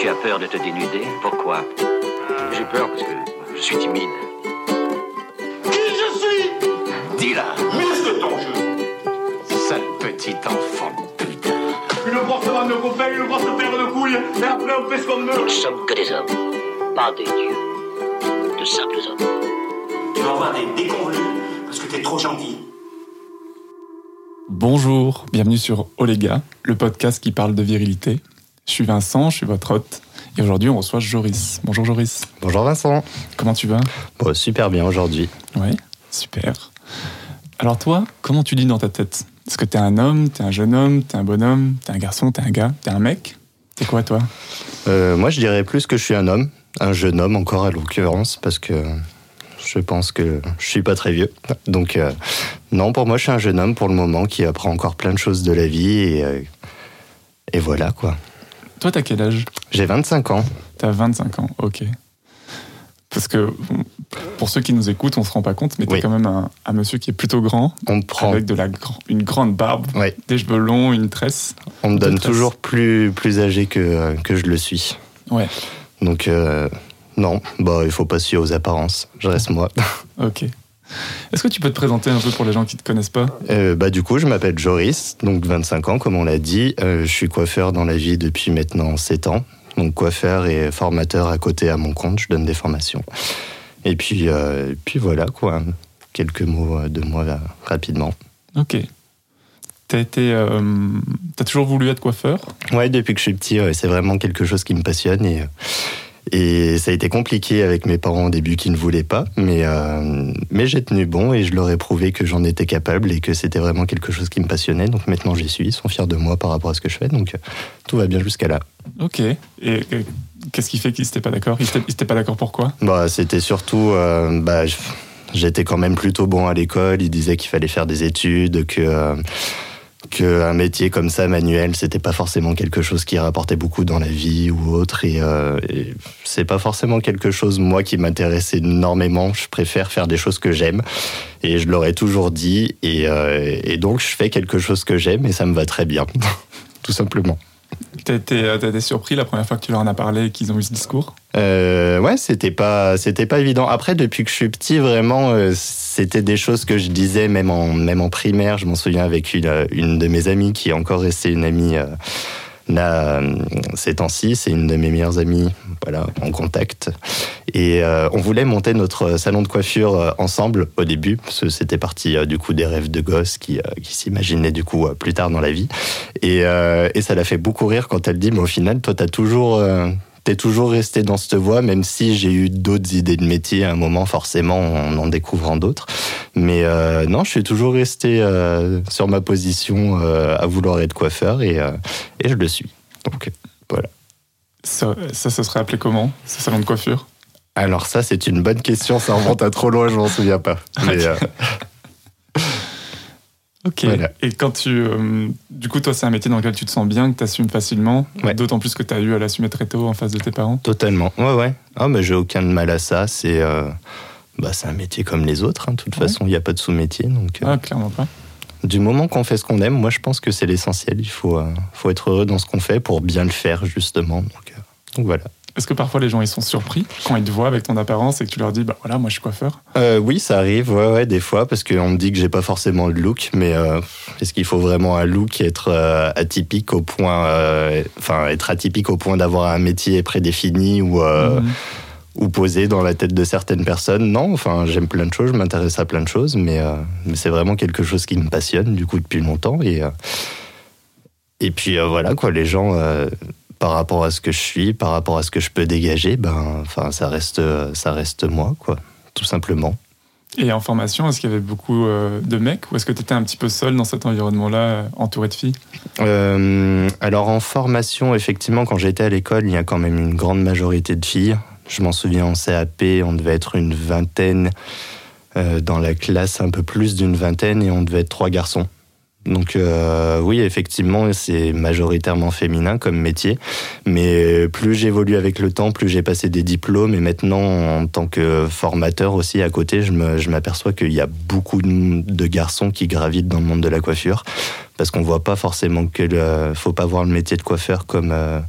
Tu as peur de te dénuder Pourquoi J'ai peur parce que je suis timide. Qui je suis Dis-la Muscle ton jeu Sale petit enfant de putain Une grosse vanne de copains, une grosse paire de couilles, et après on fait ce qu'on Nous veut ne sommes que des hommes, pas des dieux. De simples hommes. Tu vas avoir des déconvenus parce que t'es trop gentil. Bonjour, bienvenue sur Oléga, le podcast qui parle de virilité. Je suis Vincent, je suis votre hôte. Et aujourd'hui, on reçoit Joris. Bonjour Joris. Bonjour Vincent. Comment tu vas? Bon, super bien aujourd'hui. Oui, super. Alors toi, comment tu dis dans ta tête? Est-ce que t'es un homme, t'es un jeune homme, t'es un bonhomme, t'es un garçon, t'es un gars, t'es un mec? T'es quoi toi? Euh, moi, je dirais plus que je suis un homme, un jeune homme encore à l'occurrence, parce que je pense que je suis pas très vieux. Donc, euh, non, pour moi, je suis un jeune homme pour le moment qui apprend encore plein de choses de la vie et, euh, et voilà quoi. Toi, t'as quel âge? J'ai 25 ans. T'as 25 ans, ok. Parce que pour ceux qui nous écoutent, on se rend pas compte, mais t'es Oui. quand même un, un monsieur qui est plutôt grand, On me prend, avec de la, une grande barbe, des cheveux longs, une tresse. on me donne toujours plus plus âgé que que je le suis. Ouais, Donc euh, non, bah il faut pas fier aux apparences. Je reste moi. ok. Est-ce que tu peux te présenter un peu pour les gens qui te connaissent pas? Euh, bah, du coup, je m'appelle Joris, donc 25 ans, comme on l'a dit. Euh, je suis coiffeur dans la vie depuis maintenant 7 ans. Donc, coiffeur et formateur à côté à mon compte. Je donne des formations. Et puis, euh, puis voilà, quoi. Quelques mots de moi, là, rapidement. Ok. T'as été, euh, t'as toujours voulu être coiffeur? Ouais, depuis que je suis petit, ouais, c'est vraiment quelque chose qui me passionne. Et, et ça a été compliqué avec mes parents au début qui ne voulaient pas. Mais, euh, mais j'ai tenu bon et je leur ai prouvé que j'en étais capable et que c'était vraiment quelque chose qui me passionnait. Donc maintenant, j'y suis. Ils sont fiers de moi par rapport à ce que je fais. Donc euh, tout va bien jusqu'à là. Ok. Et, et qu'est-ce qui fait qu'ils n'étaient pas d'accord? Ils étaient, ils étaient pas d'accord pourquoi Bah, c'était surtout. euh, bah, j'étais quand même plutôt bon à l'école. Ils disaient qu'il fallait faire des études, que. euh, qu'un métier comme ça, manuel, c'était pas forcément quelque chose qui rapportait beaucoup dans la vie ou autre. Et, euh, et c'est pas forcément quelque chose, moi, qui m'intéressait énormément. Je préfère faire des choses que j'aime. Et je leur ai toujours dit. Et, euh, et donc, je fais quelque chose que j'aime et ça me va très bien. Tout simplement. T'as été, euh, t'as été surpris la première fois que tu leur en as parlé et qu'ils ont eu ce discours? Euh, ouais, c'était pas, c'était pas évident. Après, depuis que je suis petit, vraiment, c'était des choses que je disais même en, même en primaire. Je m'en souviens avec une, euh, une de mes amies qui est encore restée une amie euh, là euh, ces temps-ci. C'est une de mes meilleures amies, voilà, en contact. Et euh, on voulait monter notre salon de coiffure ensemble au début, c'était parti du coup des rêves de gosse qui, qui s'imaginaient du coup plus tard dans la vie. Et, et ça l'a fait beaucoup rire quand elle dit, mais au final, toi, t'as toujours, t'es toujours resté dans cette voie, même si j'ai eu d'autres idées de métier à un moment, forcément, en en découvrant d'autres. Mais euh, non, je suis toujours resté euh, sur ma position euh, à vouloir être coiffeur et, et je le suis. Donc voilà. ça, ça se serait appelé comment, ce salon de coiffure? Alors ça, c'est une bonne question, ça remonte à trop loin, je m'en souviens pas. Mais, Ok. Voilà. Et quand tu. euh, du coup, toi, c'est un métier dans lequel tu te sens bien, que tu assumes facilement. Ouais. D'autant plus que tu as eu à l'assumer très tôt en face de tes parents. totalement. Ouais, ouais. Ah, mais j'ai aucun mal à ça. C'est euh, bah, c'est un métier comme les autres. hein. De toute Ouais. façon, il n'y a pas de sous-métier. Donc, euh, Ah, clairement pas. du moment qu'on fait ce qu'on aime, moi, je pense que c'est l'essentiel. Il faut, euh, faut être heureux dans ce qu'on fait pour bien le faire, justement. Donc, euh, donc voilà. Est-ce que parfois les gens ils sont surpris quand ils te voient avec ton apparence et que tu leur dis bah voilà moi je suis coiffeur? Euh, oui, ça arrive, ouais, ouais, des fois, parce qu'on me dit que j'ai pas forcément le look, mais euh, est-ce qu'il faut vraiment un look et être euh, atypique au point, enfin être atypique au point d'avoir un métier prédéfini ou Mhm. ou posé dans la tête de certaines personnes? Non, enfin j'aime plein de choses, je m'intéresse à plein de choses, mais, mais c'est vraiment quelque chose qui me passionne du coup depuis longtemps et et puis euh, voilà quoi, les gens. euh, par rapport à ce que je suis, par rapport à ce que je peux dégager, ben, enfin, ça reste, ça reste moi, quoi, tout simplement. Et en formation, est-ce qu'il y avait beaucoup euh, de mecs ou est-ce que tu étais un petit peu seul dans cet environnement-là, euh, entouré de filles? Euh, alors en formation, effectivement, quand j'étais à l'école, il y a quand même une grande majorité de filles. Je m'en souviens en CAP, on devait être une vingtaine. Euh, dans la classe, un peu plus d'une vingtaine, et on devait être trois garçons. Donc euh, oui, effectivement, c'est majoritairement féminin comme métier, mais plus j'évolue avec le temps, plus j'ai passé des diplômes, et maintenant, en tant que formateur aussi à côté, je m'aperçois qu'il y a beaucoup de, garçons qui gravitent dans le monde de la coiffure, parce qu'on voit pas forcément que le, faut pas voir le métier de coiffeur comme euh,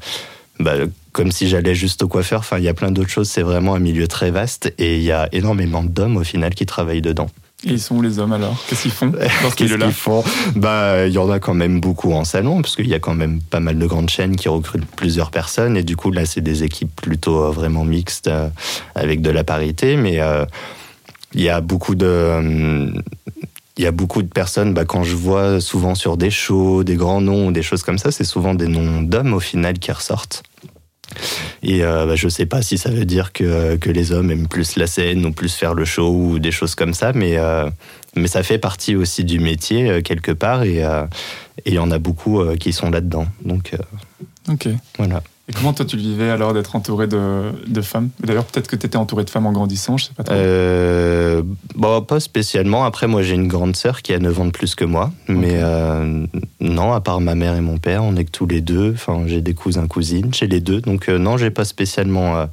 bah, comme si j'allais juste au coiffeur. Enfin, il y a plein d'autres choses. C'est vraiment un milieu très vaste et il y a énormément d'hommes au final qui travaillent dedans. Et ils sont où les hommes alors? Qu'est-ce qu'ils font Qu'est-ce qu'ils font? Bah, il y en a quand même beaucoup en salon, parce qu'il y a quand même pas mal de grandes chaînes qui recrutent plusieurs personnes, et du coup là, c'est des équipes plutôt euh, vraiment mixtes euh, avec de la parité, mais euh, il y a beaucoup de hum, il y a beaucoup de personnes, bah, quand je vois souvent sur des shows, des grands noms ou des choses comme ça, c'est souvent des noms d'hommes au final qui ressortent. Et euh, bah, je sais pas si ça veut dire que, que les hommes aiment plus la scène ou plus faire le show ou des choses comme ça, mais, euh, mais ça fait partie aussi du métier euh, quelque part et il y en a beaucoup qui sont là-dedans. Donc Ok. voilà. Et comment toi tu le vivais alors d'être entouré de, de femmes? D'ailleurs, peut-être que tu étais entouré de femmes en grandissant, je sais pas trop. Euh, bon, pas spécialement. Après, moi, j'ai une grande sœur qui a 9 ans de plus que moi. Mais euh, non, à part ma mère et mon père, on est que tous les deux. Enfin, j'ai des cousins, cousines, j'ai les deux. Donc, euh, non, j'ai pas spécialement euh,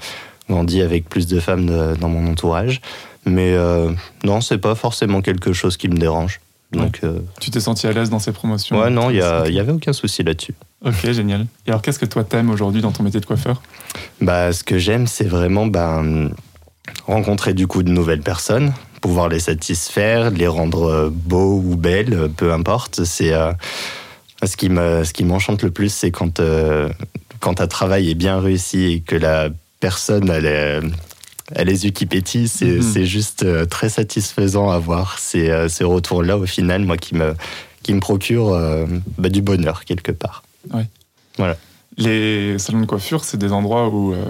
grandi avec plus de femmes de- dans mon entourage. Mais non, c'est pas forcément quelque chose qui me dérange. Donc, Tu t'es senti à l'aise dans ces promotions? Ouais, non, il y, a- il y avait aucun souci là-dessus. Ok, génial. Et alors, qu'est-ce que toi t'aimes aujourd'hui dans ton métier de coiffeur? Bah, ce que j'aime, c'est vraiment ben, rencontrer du coup de nouvelles personnes, pouvoir les satisfaire, les rendre euh, beaux ou belles, euh, peu importe. C'est euh, ce qui me, ce qui m'enchante le plus, c'est quand euh, quand un travail est bien réussi et que la personne elle, est- elle les yeux qui pétillent, c'est Mhm. c'est juste très satisfaisant à voir. C'est ces retours-là au final, moi qui me qui me procure euh, bah, du bonheur quelque part. Les salons de coiffure, c'est des endroits où, euh,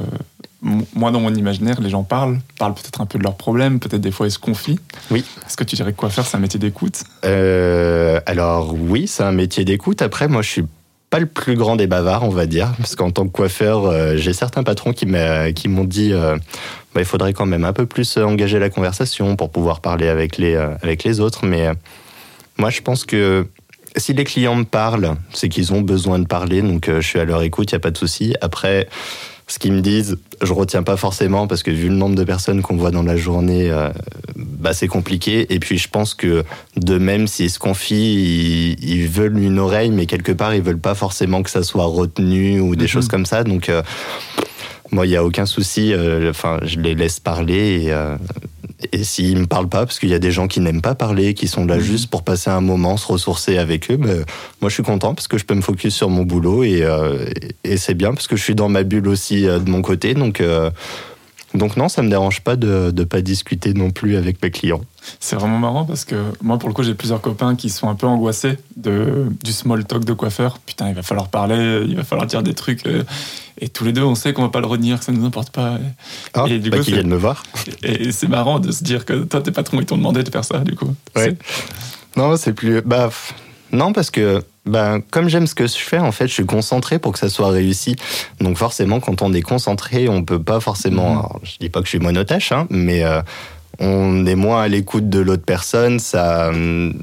moi, dans mon imaginaire, les gens parlent, parlent peut-être un peu de leurs problèmes, peut-être des fois ils se confient. Oui. Est-ce que tu dirais que coiffeur, c'est un métier d'écoute? Euh, alors oui, c'est un métier d'écoute. Après, moi, je suis pas le plus grand des bavards, on va dire, parce qu'en tant que coiffeur, euh, j'ai certains patrons qui m'ont dit, euh, bah, il faudrait quand même un peu plus engager la conversation pour pouvoir parler avec les euh, avec les autres. Mais moi, je pense que si les clients me parlent, c'est qu'ils ont besoin de parler, donc euh, je suis à leur écoute, il y a pas de souci. Après. Ce qu'ils me disent, je retiens pas forcément parce que vu le nombre de personnes qu'on voit dans la journée, euh, bah, c'est compliqué. Et puis je pense que de même, s'ils se confient, ils, ils veulent une oreille, mais quelque part, ils veulent pas forcément que ça soit retenu ou des Mhm. choses comme ça. Donc, euh, moi, il y a aucun souci. euh, Enfin, je les laisse parler. Et, et s'ils me parlent pas, parce qu'il y a des gens qui n'aiment pas parler, qui sont là Mhm. juste pour passer un moment, se ressourcer avec eux, ben, moi, je suis content parce que je peux me focus sur mon boulot et, euh, et c'est bien parce que je suis dans ma bulle aussi euh, de mon côté. Donc, euh, donc non, ça me dérange pas de ne pas discuter non plus avec mes clients. C'est vraiment marrant parce que moi, pour le coup, j'ai plusieurs copains qui sont un peu angoissés de, du small talk de coiffeur. Putain, il va falloir parler, il va falloir dire des trucs. euh, et tous les deux, on sait qu'on va pas le retenir, que ça ne nous importe pas. Ah, Et du bah, coup, qu'ils viennent me voir. Et c'est marrant de se dire que toi, tes patrons, ils t'ont demandé de faire ça, du coup. Ouais. Non, c'est plus. Bah, non, parce que bah, comme j'aime ce que je fais, en fait, je suis concentré pour que ça soit réussi. Donc forcément, quand on est concentré, on peut pas forcément. Mhm. alors, je dis pas que je suis monotache, hein, mais euh, on est moins à l'écoute de l'autre personne. Ça, hum,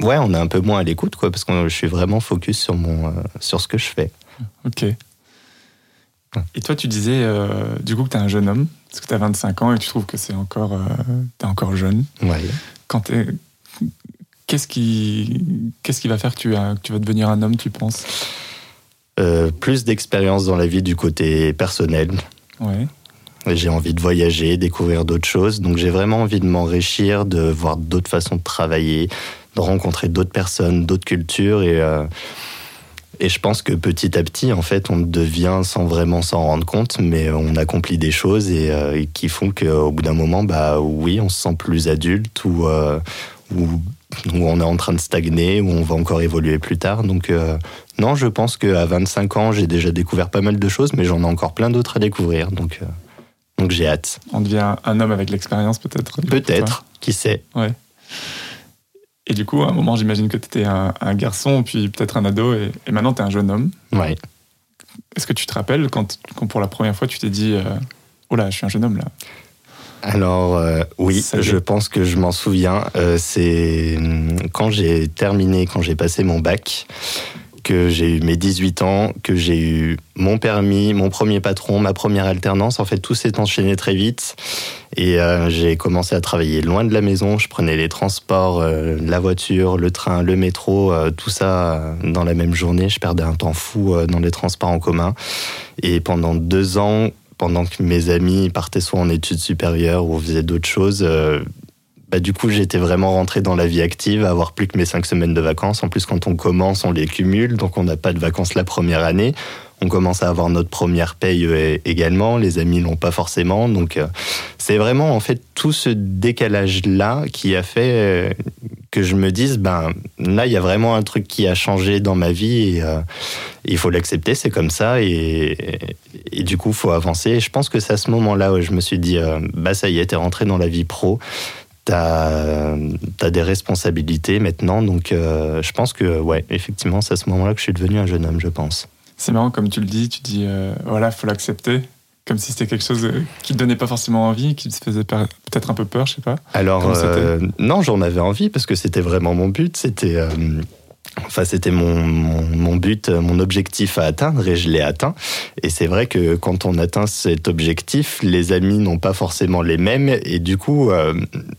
ouais, on est un peu moins à l'écoute, quoi, parce que je suis vraiment focus sur mon, euh, sur ce que je fais. Ok. Et toi, tu disais, euh, du coup, que tu es un jeune homme, parce que tu as 25 ans et tu trouves que c'est encore, euh, t'es encore jeune. Ouais. Quand Qu'est-ce qui, qu'est-ce qui va faire que tu, as- que tu vas devenir un homme, tu penses? Euh, plus d'expérience dans la vie du côté personnel. Ouais. J'ai envie de voyager, découvrir d'autres choses. Donc j'ai vraiment envie de m'enrichir, de voir d'autres façons de travailler, de rencontrer d'autres personnes, d'autres cultures. Et, euh, je pense que petit à petit, en fait, on devient sans vraiment s'en rendre compte, mais on accomplit des choses et, euh, qui font qu'au bout d'un moment, bah oui, on se sent plus adulte ou, euh, on est en train de stagner ou on va encore évoluer plus tard. Donc non, je pense qu'à 25 ans, j'ai déjà découvert pas mal de choses, mais j'en ai encore plein d'autres à découvrir. Donc, donc j'ai hâte. On devient un homme avec l'expérience, peut-être Peut-être, qui sait? Ouais. Et du coup, à un moment, j'imagine que tu étais un, un garçon, puis peut-être un ado, et, et maintenant tu es un jeune homme. Ouais. Est-ce que tu te rappelles quand, quand pour la première fois tu t'es dit euh, Oh là, je suis un jeune homme là Alors euh, oui, Ça je pense que je m'en souviens. Euh, c'est hum, quand j'ai terminé, quand j'ai passé mon bac, que j'ai eu mes 18 ans, que j'ai eu mon permis, mon premier patron, ma première alternance. En fait, tout s'est enchaîné très vite. Et euh, j'ai commencé à travailler loin de la maison. Je prenais les transports, euh, la voiture, le train, le métro, euh, tout ça dans la même journée. Je perdais un temps fou dans les transports en commun. Et pendant deux ans, pendant que mes amis partaient soit en études supérieures ou faisaient d'autres choses, bah, du coup, j'étais vraiment rentré dans la vie active, à avoir plus que mes cinq semaines de vacances. En plus, quand on commence, on les cumule, donc on n'a pas de vacances la première année. On commence à avoir notre première paye euh, également. Les amis l'ont pas forcément, donc euh, c'est vraiment en fait tout ce décalage là qui a fait euh, que je me dise ben là il y a vraiment un truc qui a changé dans ma vie il faut l'accepter, c'est comme ça et, du coup faut avancer. Et je pense que c'est à ce moment-là où je me suis dit bah ça y est, t'es rentré dans la vie pro tu as, des responsabilités maintenant. Donc, euh, je pense que, ouais, effectivement, c'est à ce moment-là que je suis devenu un jeune homme, je pense. C'est marrant, comme tu le dis, tu dis, euh, voilà, il faut l'accepter. Comme si c'était quelque chose euh, qui te donnait pas forcément envie, qui te faisait peut-être un peu peur, je sais pas. Alors, non, j'en avais envie parce que c'était vraiment mon but. C'était Enfin, c'était mon, but, mon objectif à atteindre et je l'ai atteint. Et c'est vrai que quand on atteint cet objectif, les amis n'ont pas forcément les mêmes. Et du coup, euh,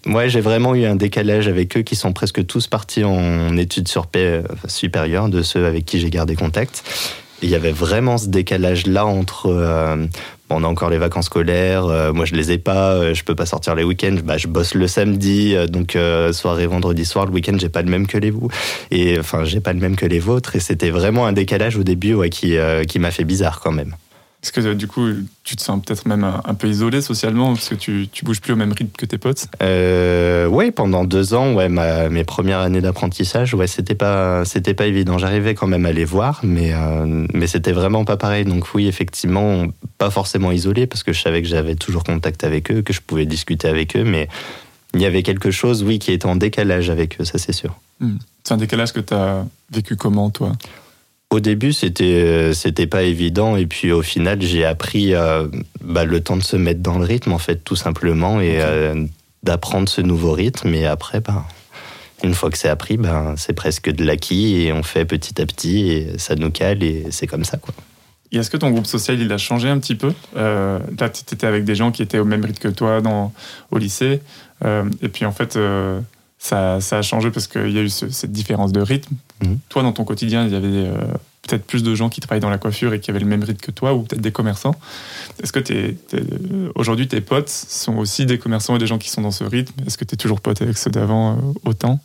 ouais, j'ai vraiment eu un décalage avec eux qui sont presque tous partis en études sur paix supérieures de ceux avec qui j'ai gardé contact. il y avait vraiment ce décalage-là entre euh, on a encore les vacances scolaires. Euh, moi, je les ai pas. Euh, je peux pas sortir les week-ends. Bah, je bosse le samedi, euh, donc soirée vendredi soir. Le week-end, j'ai pas le même que les vous. Et enfin, j'ai pas le même que les vôtres. Et c'était vraiment un décalage au début, qui m'a fait bizarre quand même. Est-ce que du coup, tu te sens peut-être même un, peu isolé socialement parce que tu, tu bouges plus au même rythme que tes potes euh, Oui, pendant deux ans, ouais, ma, mes premières années d'apprentissage, ouais, c'était pas, c'était pas évident. J'arrivais quand même à les voir, mais, euh, mais c'était vraiment pas pareil. Donc oui, effectivement, pas forcément isolé parce que je savais que j'avais toujours contact avec eux, que je pouvais discuter avec eux, mais il y avait quelque chose, oui, qui était en décalage avec eux, ça c'est sûr. Hmm. C'est un décalage que tu as vécu comment, toi? Au début, c'était c'était pas évident. Et puis au final, j'ai appris euh, bah, le temps de se mettre dans le rythme en fait, tout simplement. Et euh, d'apprendre ce nouveau rythme. Et après, bah, une fois que c'est appris, ben c'est presque de l'acquis. Et on fait petit à petit. Et ça nous cale. Et c'est comme ça quoi. Et est-ce que ton groupe social il a changé un petit peu? Euh, Là, tu étais avec des gens qui étaient au même rythme que toi dans, au lycée. Et puis en fait ça, ça, a changé parce qu'il y a eu cette différence de rythme. Mhm. Toi, dans ton quotidien, il y avait euh, peut-être plus de gens qui travaillent dans la coiffure et qui avaient le même rythme que toi, ou peut-être des commerçants. Est-ce que aujourd'hui, tes potes sont aussi des commerçants et des gens qui sont dans ce rythme? Est-ce que tu es toujours pote avec ceux d'avant euh, autant?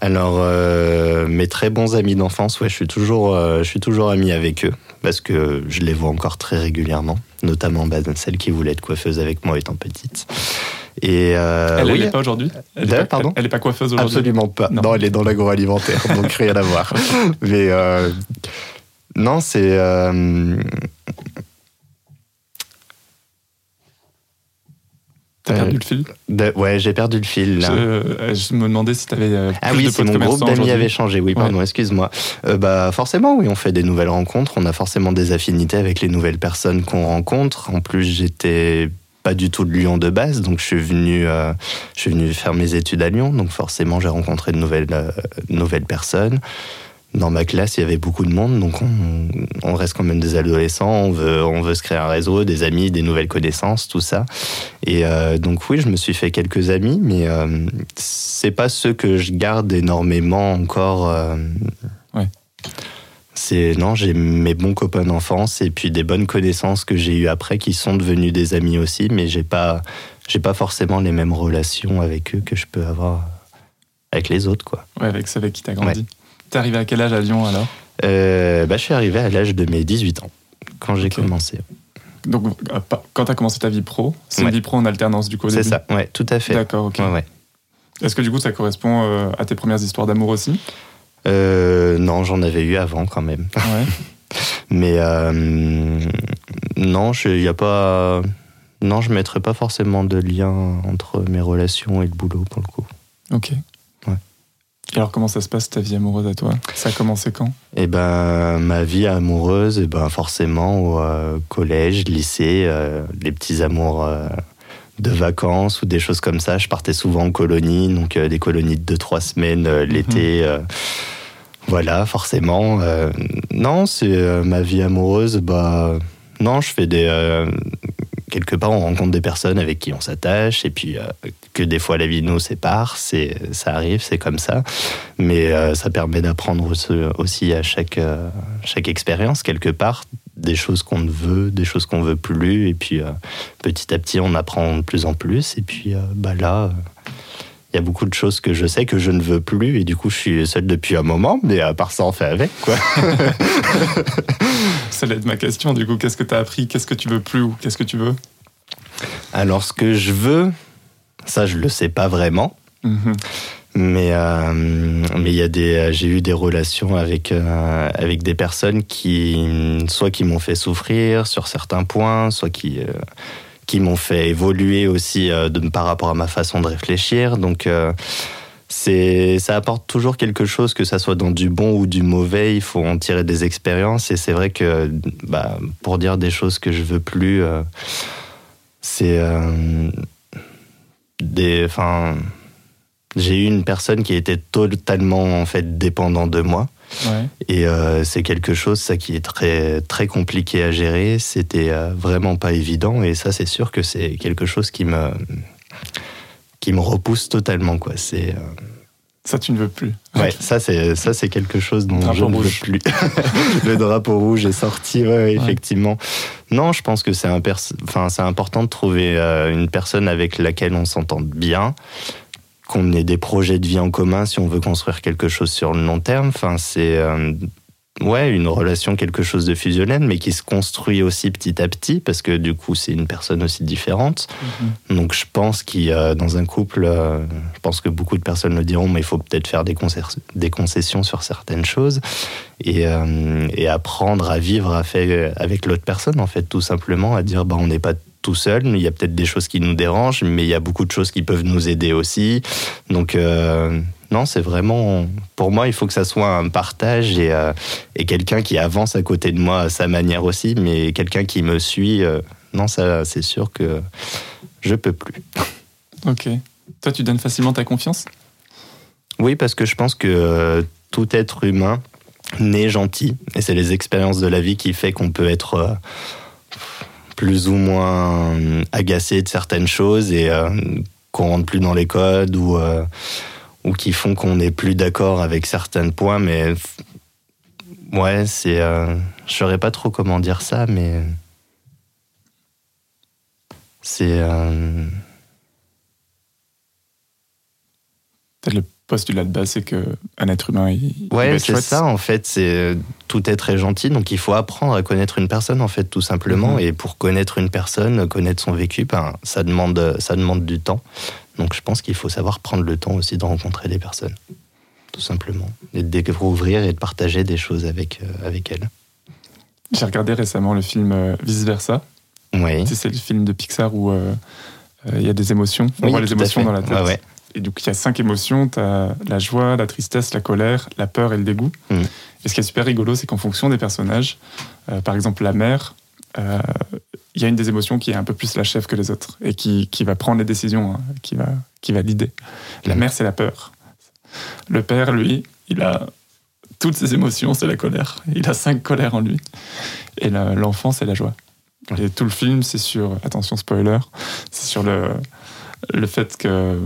Alors, euh, mes très bons amis d'enfance, ouais, je suis toujours, je suis toujours ami avec eux parce que je les vois encore très régulièrement, notamment bah, celle qui voulait être coiffeuse avec moi étant petite. Et euh, elle n'est pas aujourd'hui? Elle, est pas, elle, pas coiffeuse aujourd'hui? Absolument pas. Non. elle est dans l'agroalimentaire, donc rien à voir. Mais euh, non, c'est. Euh, T'as perdu le fil? Ouais, j'ai perdu le fil. Là. Je, me demandais si t'avais. ah oui, c'est mon groupe d'amis avait changé. Oui, pardon, excuse-moi. bah forcément, oui, on fait des nouvelles rencontres. On a forcément des affinités avec les nouvelles personnes qu'on rencontre. En plus, j'étais pas du tout de Lyon de base, donc je suis venu, euh, je suis venu faire mes études à Lyon, donc forcément j'ai rencontré de nouvelles, euh, nouvelles personnes. Dans ma classe, il y avait beaucoup de monde, donc on, reste quand même des adolescents, on veut, on veut se créer un réseau, des amis, des nouvelles connaissances, tout ça. Et euh, donc oui, je me suis fait quelques amis, mais c'est pas ceux que je garde énormément encore. ouais c'est non, j'ai mes bons copains d'enfance et puis des bonnes connaissances que j'ai eues après qui sont devenus des amis aussi, mais j'ai pas j'ai pas forcément les mêmes relations avec eux que je peux avoir avec les autres quoi. Ouais, avec ceux avec qui t'as grandi. T'es arrivé à quel âge à Lyon alors? Euh, bah, je suis arrivé à l'âge de mes 18 ans quand j'ai commencé. Donc euh, quand t'as commencé ta vie pro, c'est une vie pro en alternance du coup C'est ça, ouais, tout à fait. D'accord, ok. Est-ce que du coup ça correspond euh, à tes premières histoires d'amour aussi? Euh, non, j'en avais eu avant quand même. Mais euh, non, il n'y a pas. Non, je ne mettrais pas forcément de lien entre mes relations et le boulot pour le coup. Ok. Ouais. Et alors, comment ça se passe ta vie amoureuse à toi? Ça a commencé quand? Eh ben, ma vie amoureuse, eh ben, forcément au euh, collège, lycée, les petits amours de vacances ou des choses comme ça. Je partais souvent en colonie, donc des colonies de 2-3 semaines l'été. Mhm. Voilà, forcément. Euh, non, c'est euh, ma vie amoureuse. Bah, non, je fais des. euh, quelque part, on rencontre des personnes avec qui on s'attache, et puis euh, que des fois la vie nous sépare. C'est, ça arrive, c'est comme ça. Mais euh, ça permet d'apprendre aussi- aussi à chaque euh, chaque expérience quelque part des choses qu'on veut, des choses qu'on veut plus, et puis euh, petit à petit, on apprend de plus en plus. Et puis euh, bah là. il y a beaucoup de choses que je sais que je ne veux plus et du coup je suis seul depuis un moment, mais à part ça on fait avec quoi. Ça être ma question, du coup. Qu'est-ce que tu as appris? Qu'est-ce que tu veux plus ou qu'est-ce que tu veux? Alors ce que je veux, ça je le sais pas vraiment, Mhm. Mais euh, mais il y a des, j'ai eu des relations avec euh, avec des personnes qui soit qui m'ont fait souffrir sur certains points, soit qui euh, qui m'ont fait évoluer aussi euh, par rapport à ma façon de réfléchir. Donc euh, c'est ça apporte toujours quelque chose, que ça soit dans du bon ou du mauvais. Il faut en tirer des expériences et c'est vrai que bah, pour dire des choses que je veux plus, euh, c'est euh, des, enfin, j'ai eu une personne qui était totalement en fait dépendant de moi. Ouais. Et euh, c'est quelque chose, ça, qui est très, très compliqué à gérer. C'était euh, vraiment pas évident. Et ça, c'est sûr que c'est quelque chose qui me, qui me repousse totalement, quoi. C'est, euh, Ça, tu ne veux plus. ouais, ça, c'est, ça, c'est quelque chose dont Drapeau je ne veux plus. Le drapeau rouge est sorti, ouais, ouais, effectivement. Non, je pense que c'est, enfin, c'est important de trouver euh, une personne avec laquelle on s'entende bien qu'on ait des projets de vie en commun si on veut construire quelque chose sur le long terme. Enfin, c'est euh, ouais une relation, quelque chose de fusionnel, mais qui se construit aussi petit à petit parce que du coup c'est une personne aussi différente. Mhm. Donc je pense qu'il y a, dans un couple, euh, je pense que beaucoup de personnes le diront, mais il faut peut-être faire des, concessions sur certaines choses et, euh, et apprendre à vivre à fait- avec l'autre personne en fait, tout simplement, à dire bah on n'est pas tout seul, il y a peut-être des choses qui nous dérangent, mais il y a beaucoup de choses qui peuvent nous aider aussi. Donc euh, non, c'est vraiment, pour moi, il faut que ça soit un partage et, euh, et quelqu'un qui avance à côté de moi à sa manière aussi, mais quelqu'un qui me suit. euh, non, ça, c'est sûr que je peux plus. Ok. Toi, tu donnes facilement ta confiance? Oui, parce que je pense que tout être humain naît gentil, et c'est les expériences de la vie qui fait qu'on peut être plus ou moins euh, agacé de certaines choses et euh, qu'on rentre plus dans les codes ou euh, ou qui font qu'on n'est plus d'accord avec certains points. Mais ouais, c'est, euh, je saurais pas trop comment dire ça, mais c'est Peut-être le postulat de base, c'est qu'un être humain, il, il Ouais, être c'est chouette. ça, en fait. C'est tout est très gentil, donc il faut apprendre à connaître une personne, en fait, tout simplement. Mhm. Et pour connaître une personne, connaître son vécu, ben, ça demande, ça demande du temps. Donc je pense qu'il faut savoir prendre le temps aussi de rencontrer des personnes, tout simplement, et de découvrir et de partager des choses avec euh, avec elles. J'ai regardé récemment le film euh, Vice Versa. Oui. C'est le film de Pixar où euh, euh, il y a des émotions. On Oui, voit les émotions dans la tête. Ouais, ouais. Et donc, il y a cinq émotions. Tu as la joie, la tristesse, la colère, la peur et le dégoût. Mhm. Et ce qui est super rigolo, c'est qu'en fonction des personnages, euh, par exemple, la mère, euh, il y a une des émotions qui est un peu plus la chef que les autres et qui, qui va prendre les décisions, hein, qui va, qui va l'idée. La Mhm. mère, c'est la peur. Le père, lui, il a toutes ses émotions, c'est la colère. Il a cinq colères en lui. Et l'enfant, c'est la joie. Et tout le film, c'est sur, attention spoiler, c'est sur le, le fait que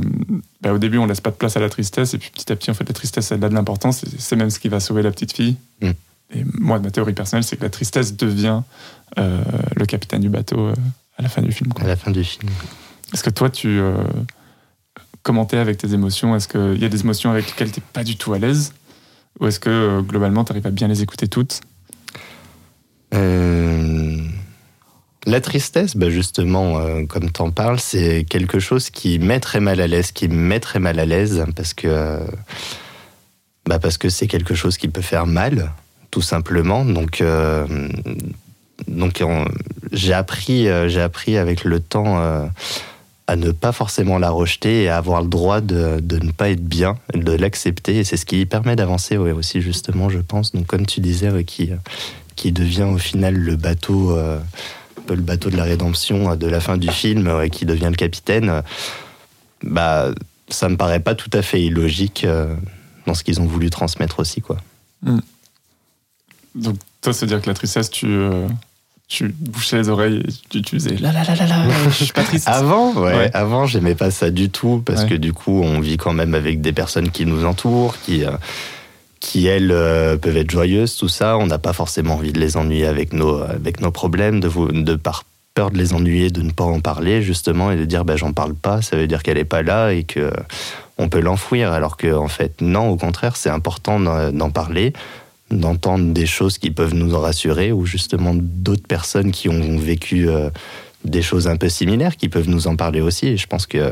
bah, au début, on laisse pas de place à la tristesse, et puis petit à petit, en fait, la tristesse, elle a de l'importance, c'est même ce qui va sauver la petite fille. Mm. Et moi, ma théorie personnelle, c'est que la tristesse devient euh, le capitaine du bateau euh, à la fin du film. quoi. À la fin du film. Est-ce que toi, tu euh, commentais avec tes émotions? Est-ce qu'il y a des émotions avec lesquelles tu n'es pas du tout à l'aise? Ou est-ce que globalement, tu arrives à bien les écouter toutes? Euh, La tristesse, bah justement, euh, comme tu en parles, c'est quelque chose qui met très mal à l'aise, qui me met très mal à l'aise, parce que bah parce que c'est quelque chose qui peut faire mal, tout simplement. Donc, euh, donc on- j'ai appris, euh, j'ai appris avec le temps euh, à ne pas forcément la rejeter et à avoir le droit de, de ne pas être bien, de l'accepter. Et c'est ce qui permet d'avancer aussi, justement, je pense. Donc, comme tu disais, qui, qui devient au final le bateau, un peu le bateau de la rédemption euh, de la fin du film, ouais, qui devient le capitaine, euh, bah, ça me paraît pas tout à fait illogique euh, dans ce qu'ils ont voulu transmettre aussi, quoi. Donc, toi, c'est dire que la tristesse, tu, euh, tu bouchais les oreilles et tu, tu faisais là, là, là, là, là, je suis pas triste. Avant, ouais, Ouais. avant, j'aimais pas ça du tout parce Ouais. que du coup, on vit quand même avec des personnes qui nous entourent, qui, euh, qui elles euh, peuvent être joyeuses, tout ça. On n'a pas forcément envie de les ennuyer avec nos, avec nos problèmes, de, vous, de par peur de les ennuyer, de ne pas en parler justement et de dire bah j'en parle pas, ça veut dire qu'elle est pas là et que on peut l'enfouir. Alors que en fait, non, au contraire, c'est important d'en parler d'entendre des choses qui peuvent nous en rassurer ou justement d'autres personnes qui ont vécu euh, des choses un peu similaires qui peuvent nous en parler aussi. Et je pense que euh,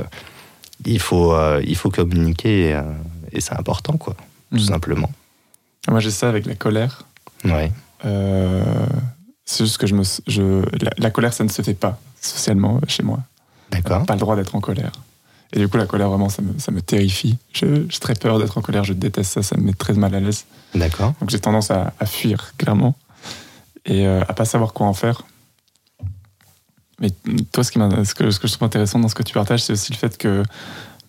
il faut, euh, il faut communiquer et, euh, et c'est important, quoi, tout Mhm. simplement. Moi, j'ai ça avec la colère. Ouais. Euh, c'est juste que je me, je, la, la colère, ça ne se fait pas socialement euh, chez moi. D'accord. pas le droit d'être en colère. Et du coup, la colère, vraiment, ça me, ça me terrifie. Je- J'ai très peur d'être en colère, je déteste ça, ça me met très mal à l'aise. D'accord. Donc j'ai tendance à, à fuir, clairement, et euh, à pas savoir quoi en faire. Mais toi, ce, qui ce, que, ce que je trouve intéressant dans ce que tu partages, c'est aussi le fait que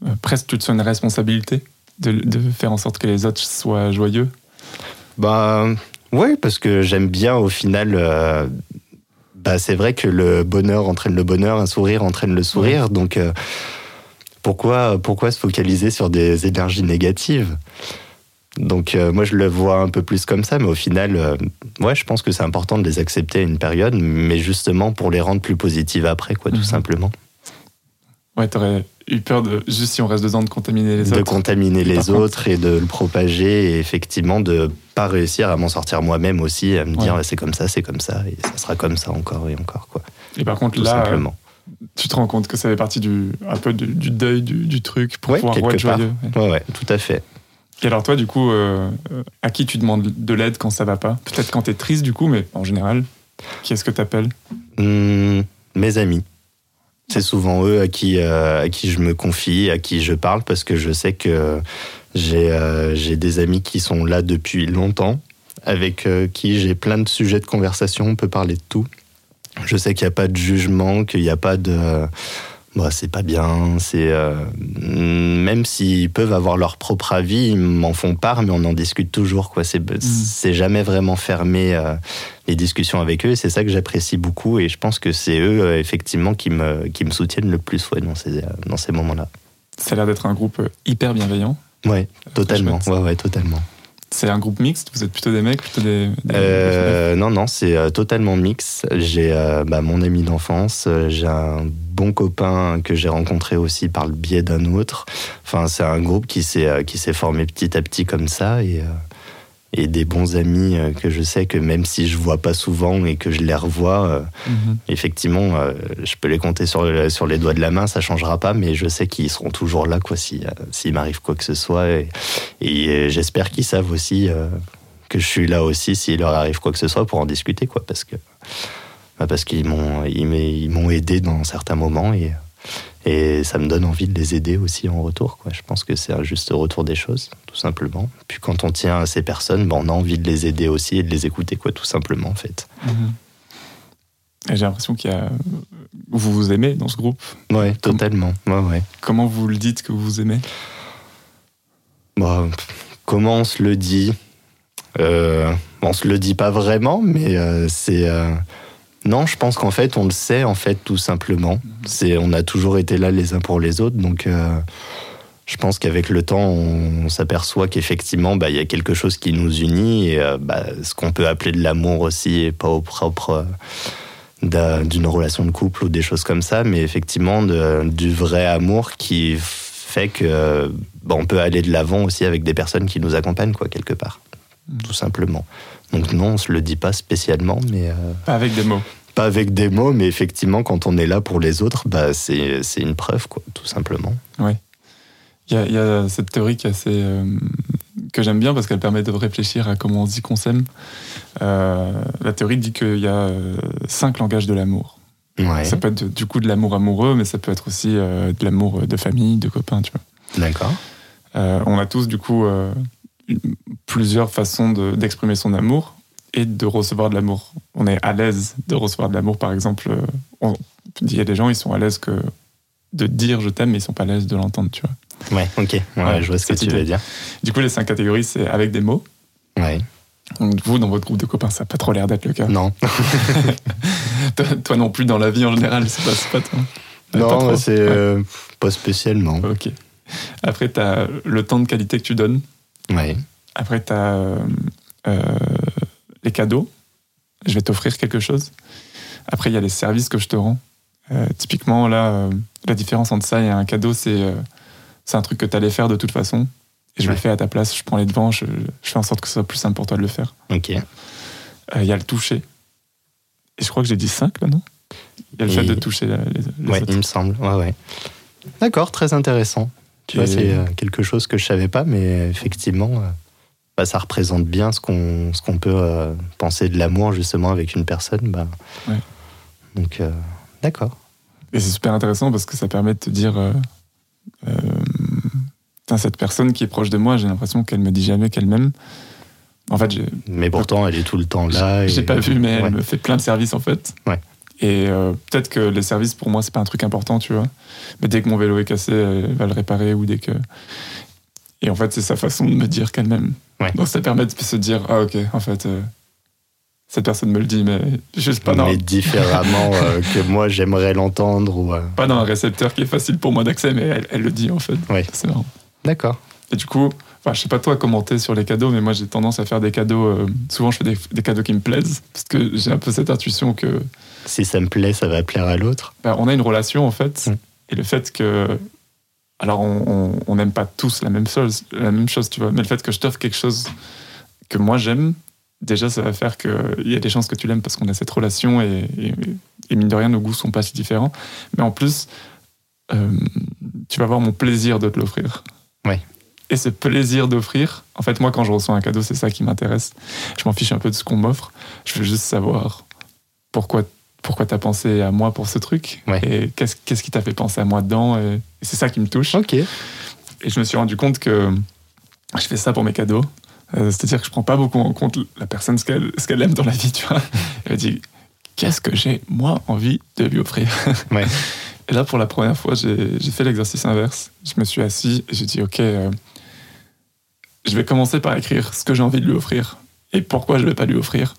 euh, presque tu te sens une responsabilité de, de faire en sorte que les autres soient joyeux. Bah, ouais, parce que j'aime bien au final. euh, bah, c'est vrai que le bonheur entraîne le bonheur, un sourire entraîne le sourire. Donc, euh, pourquoi, pourquoi se focaliser sur des énergies négatives? Donc, euh, moi, je le vois un peu plus comme ça, mais au final, ouais, je pense que c'est important de les accepter à une période, mais justement pour les rendre plus positives après, quoi, tout Mhm. simplement. Ouais, t'aurais eu peur de, juste si on reste dedans, de contaminer les de autres. contaminer Et par les contre- autres et de le propager et effectivement de pas réussir à m'en sortir moi-même aussi à me dire Ouais. c'est comme ça c'est comme ça et ça sera comme ça encore et encore quoi Et par contre, tout là, simplement tu te rends compte que ça fait partie du, un peu du, du deuil du, du truc pour Ouais, pouvoir quelque être part. joyeux. Ouais. ouais ouais tout à fait Et alors toi, du coup, euh, euh, à qui tu demandes de l'aide quand ça va pas? Peut-être quand t'es triste, du coup, mais en général, qui est-ce que t'appelles? Hum, mes amis c'est souvent eux à qui euh, à qui je me confie à qui je parle parce que je sais que j'ai euh, des amis qui sont là depuis longtemps avec euh, qui j'ai plein de sujets de conversation on peut parler de tout. Je sais qu'il n'y a pas de jugement qu'il n'y a pas de bah, c'est pas bien c'est euh, même s'ils peuvent avoir leur propre avis ils m'en font part mais on en discute toujours quoi c'est c'est jamais vraiment fermé euh, les discussions avec eux. et C'est ça que j'apprécie beaucoup et je pense que c'est eux euh, effectivement qui me, qui me soutiennent le plus ouais, dans ces, euh, dans ces moments-là. Ça a l'air d'être un groupe hyper bienveillant. Ouais, totalement. Ouais, ouais, totalement. C'est un groupe mixte Vous êtes plutôt des mecs, plutôt des... des- Euh, non, non, c'est euh, totalement mix. J'ai euh, bah, mon ami d'enfance, j'ai un bon copain que j'ai rencontré aussi par le biais d'un autre. Enfin, c'est un groupe qui s'est formé petit à petit comme ça et et des bons amis euh, que je sais que même si je vois pas souvent et que je les revois, euh, Mhm. effectivement, euh, je peux les compter sur, le- sur les doigts de la main, ça changera pas, mais je sais qu'ils seront toujours là, quoi, si, s'il m'arrive quoi que ce soit. Et, et, j'espère qu'ils savent aussi euh, que je suis là aussi s'il leur arrive quoi que ce soit pour en discuter, quoi, parce que bah, parce qu'ils m'ont ils aidé dans certains moments et et ça me donne envie de les aider aussi en retour. Quoi. Je pense que c'est un juste retour des choses, tout simplement. Puis quand on tient à ces personnes, bah, on a envie de les aider aussi et de les écouter, quoi, tout simplement, en fait. Mhm. Et J'ai l'impression qu'il y a... Vous vous aimez dans ce groupe? Ouais, totalement. Ouais, ouais. Comment vous le dites que vous vous aimez? Pff, comment on se le dit? Euh, On se le dit pas vraiment, mais euh, c'est. euh, non, je pense qu'en fait, on le sait, en fait, tout simplement. C'est, on a toujours été là les uns pour les autres, donc euh, je pense qu'avec le temps, on, s'aperçoit qu'effectivement, bah, il y a quelque chose qui nous unit, et euh, bah, ce qu'on peut appeler de l'amour aussi, et pas au propre euh, d'un- d'une relation de couple ou des choses comme ça, mais effectivement, du vrai amour qui fait que bah, on peut aller de l'avant aussi avec des personnes qui nous accompagnent, quoi, quelque part, tout simplement. Donc non, on se le dit pas spécialement, mais euh, Pas avec des mots. pas avec des mots, mais effectivement, quand on est là pour les autres, bah, c'est une preuve, quoi, tout simplement. Il y, a, il y a cette théorie qui est assez, euh, que j'aime bien parce qu'elle permet de réfléchir à comment on dit qu'on s'aime. Euh, la théorie dit qu'il y a cinq langages de l'amour. Ouais, Ça peut être du coup de l'amour amoureux, mais ça peut être aussi de l'amour de famille, de copains, tu vois. d'accord. On a tous du coup plusieurs façons de- d'exprimer son amour et de recevoir de l'amour. On est à l'aise de recevoir de l'amour, par exemple. euh, on- Il y a des gens, ils sont à l'aise que de dire je t'aime, mais ils sont pas à l'aise de l'entendre, tu vois. Ouais, ok, ouais, Ouais, je vois ce que tu veux idée. dire. Du coup, les cinq catégories, c'est avec des mots, Ouais. Donc, vous, dans votre groupe de copains, ça n'a pas trop l'air d'être le cas. Non. toi, toi non plus, dans la vie en général, c'est pas, pas toi. Non, c'est euh, pas spécialement. Ok. Après, tu as le temps de qualité que tu donnes. Après, tu as les cadeaux. Je vais t'offrir quelque chose. Après, il y a les services que je te rends. Euh, typiquement, là, euh, la différence entre ça et un cadeau, c'est euh, c'est un truc que tu allais faire de toute façon. Et je Ouais. le fais à ta place. Je prends les devants. Je, je fais en sorte que ce soit plus simple pour toi de le faire. Ok. Euh, Il y a le toucher. Et je crois que j'ai dit 5 là, non? Il y a le Et- fait de toucher les, les Ouais, autres. il me semble. Ouais, ouais. D'accord, très intéressant. Tu vois, Et- c'est euh, quelque chose que je savais pas, mais effectivement, euh, bah, ça représente bien ce qu'on ce qu'on peut euh, penser de l'amour justement avec une personne. Bah. Ouais. Donc, euh, d'accord. Et c'est super intéressant parce que ça permet de te dire euh, euh, cette personne qui est proche de moi, j'ai l'impression qu'elle me dit jamais qu'elle m'aime. En fait, Mais pourtant, elle est tout le temps là. j'ai et- pas vu, mais Ouais. elle me fait plein de services en fait. Ouais. Et euh, peut-être que les services pour moi, c'est pas un truc important, tu vois. Mais dès que mon vélo est cassé, elle va le réparer ou dès que. Et en fait, c'est sa façon de me dire qu'elle m'aime. Ouais. Donc ça permet de se dire Ah, ok, en fait, euh, cette personne me le dit, mais juste pas dans, mais différemment euh, que moi j'aimerais l'entendre. Ou, euh, pas dans un récepteur qui est facile pour moi d'accès, mais elle, elle le dit en fait. Ouais. C'est marrant. D'accord. Et du coup, enfin, je sais pas toi commenter sur les cadeaux, mais moi j'ai tendance à faire des cadeaux. euh, souvent, je fais des, des cadeaux qui me plaisent parce que j'ai un peu cette intuition que Si ça me plaît, ça va plaire à l'autre. bah, on a une relation en fait, Mm. et le fait que alors on- n'aime pas tous la même chose, la même chose, tu vois, mais le fait que je t'offre quelque chose que moi j'aime, déjà ça va faire qu'il y a des chances que tu l'aimes parce qu'on a cette relation et, et, et mine de rien nos goûts sont pas si différents, mais en plus euh, tu vas avoir mon plaisir de te l'offrir. Ouais. Et ce plaisir d'offrir, en fait, moi, quand je reçois un cadeau, c'est ça qui m'intéresse. Je m'en fiche un peu de ce qu'on m'offre. Je veux juste savoir pourquoi, pourquoi tu as pensé à moi pour ce truc. Ouais. Et qu'est-ce, qu'est-ce qui t'a fait penser à moi dedans. Et, et c'est ça qui me touche. Ok. Et je me suis rendu compte que je fais ça pour mes cadeaux. Euh, c'est-à-dire que je prends pas beaucoup en compte la personne, ce qu'elle, ce qu'elle aime dans la vie, tu vois. Elle dit, qu'est-ce que j'ai, moi, envie de lui offrir Ouais. Et là, pour la première fois, j'ai, j'ai fait l'exercice inverse. Je me suis assis et j'ai dit, OK, euh, je vais commencer par écrire ce que j'ai envie de lui offrir et pourquoi je vais pas lui offrir.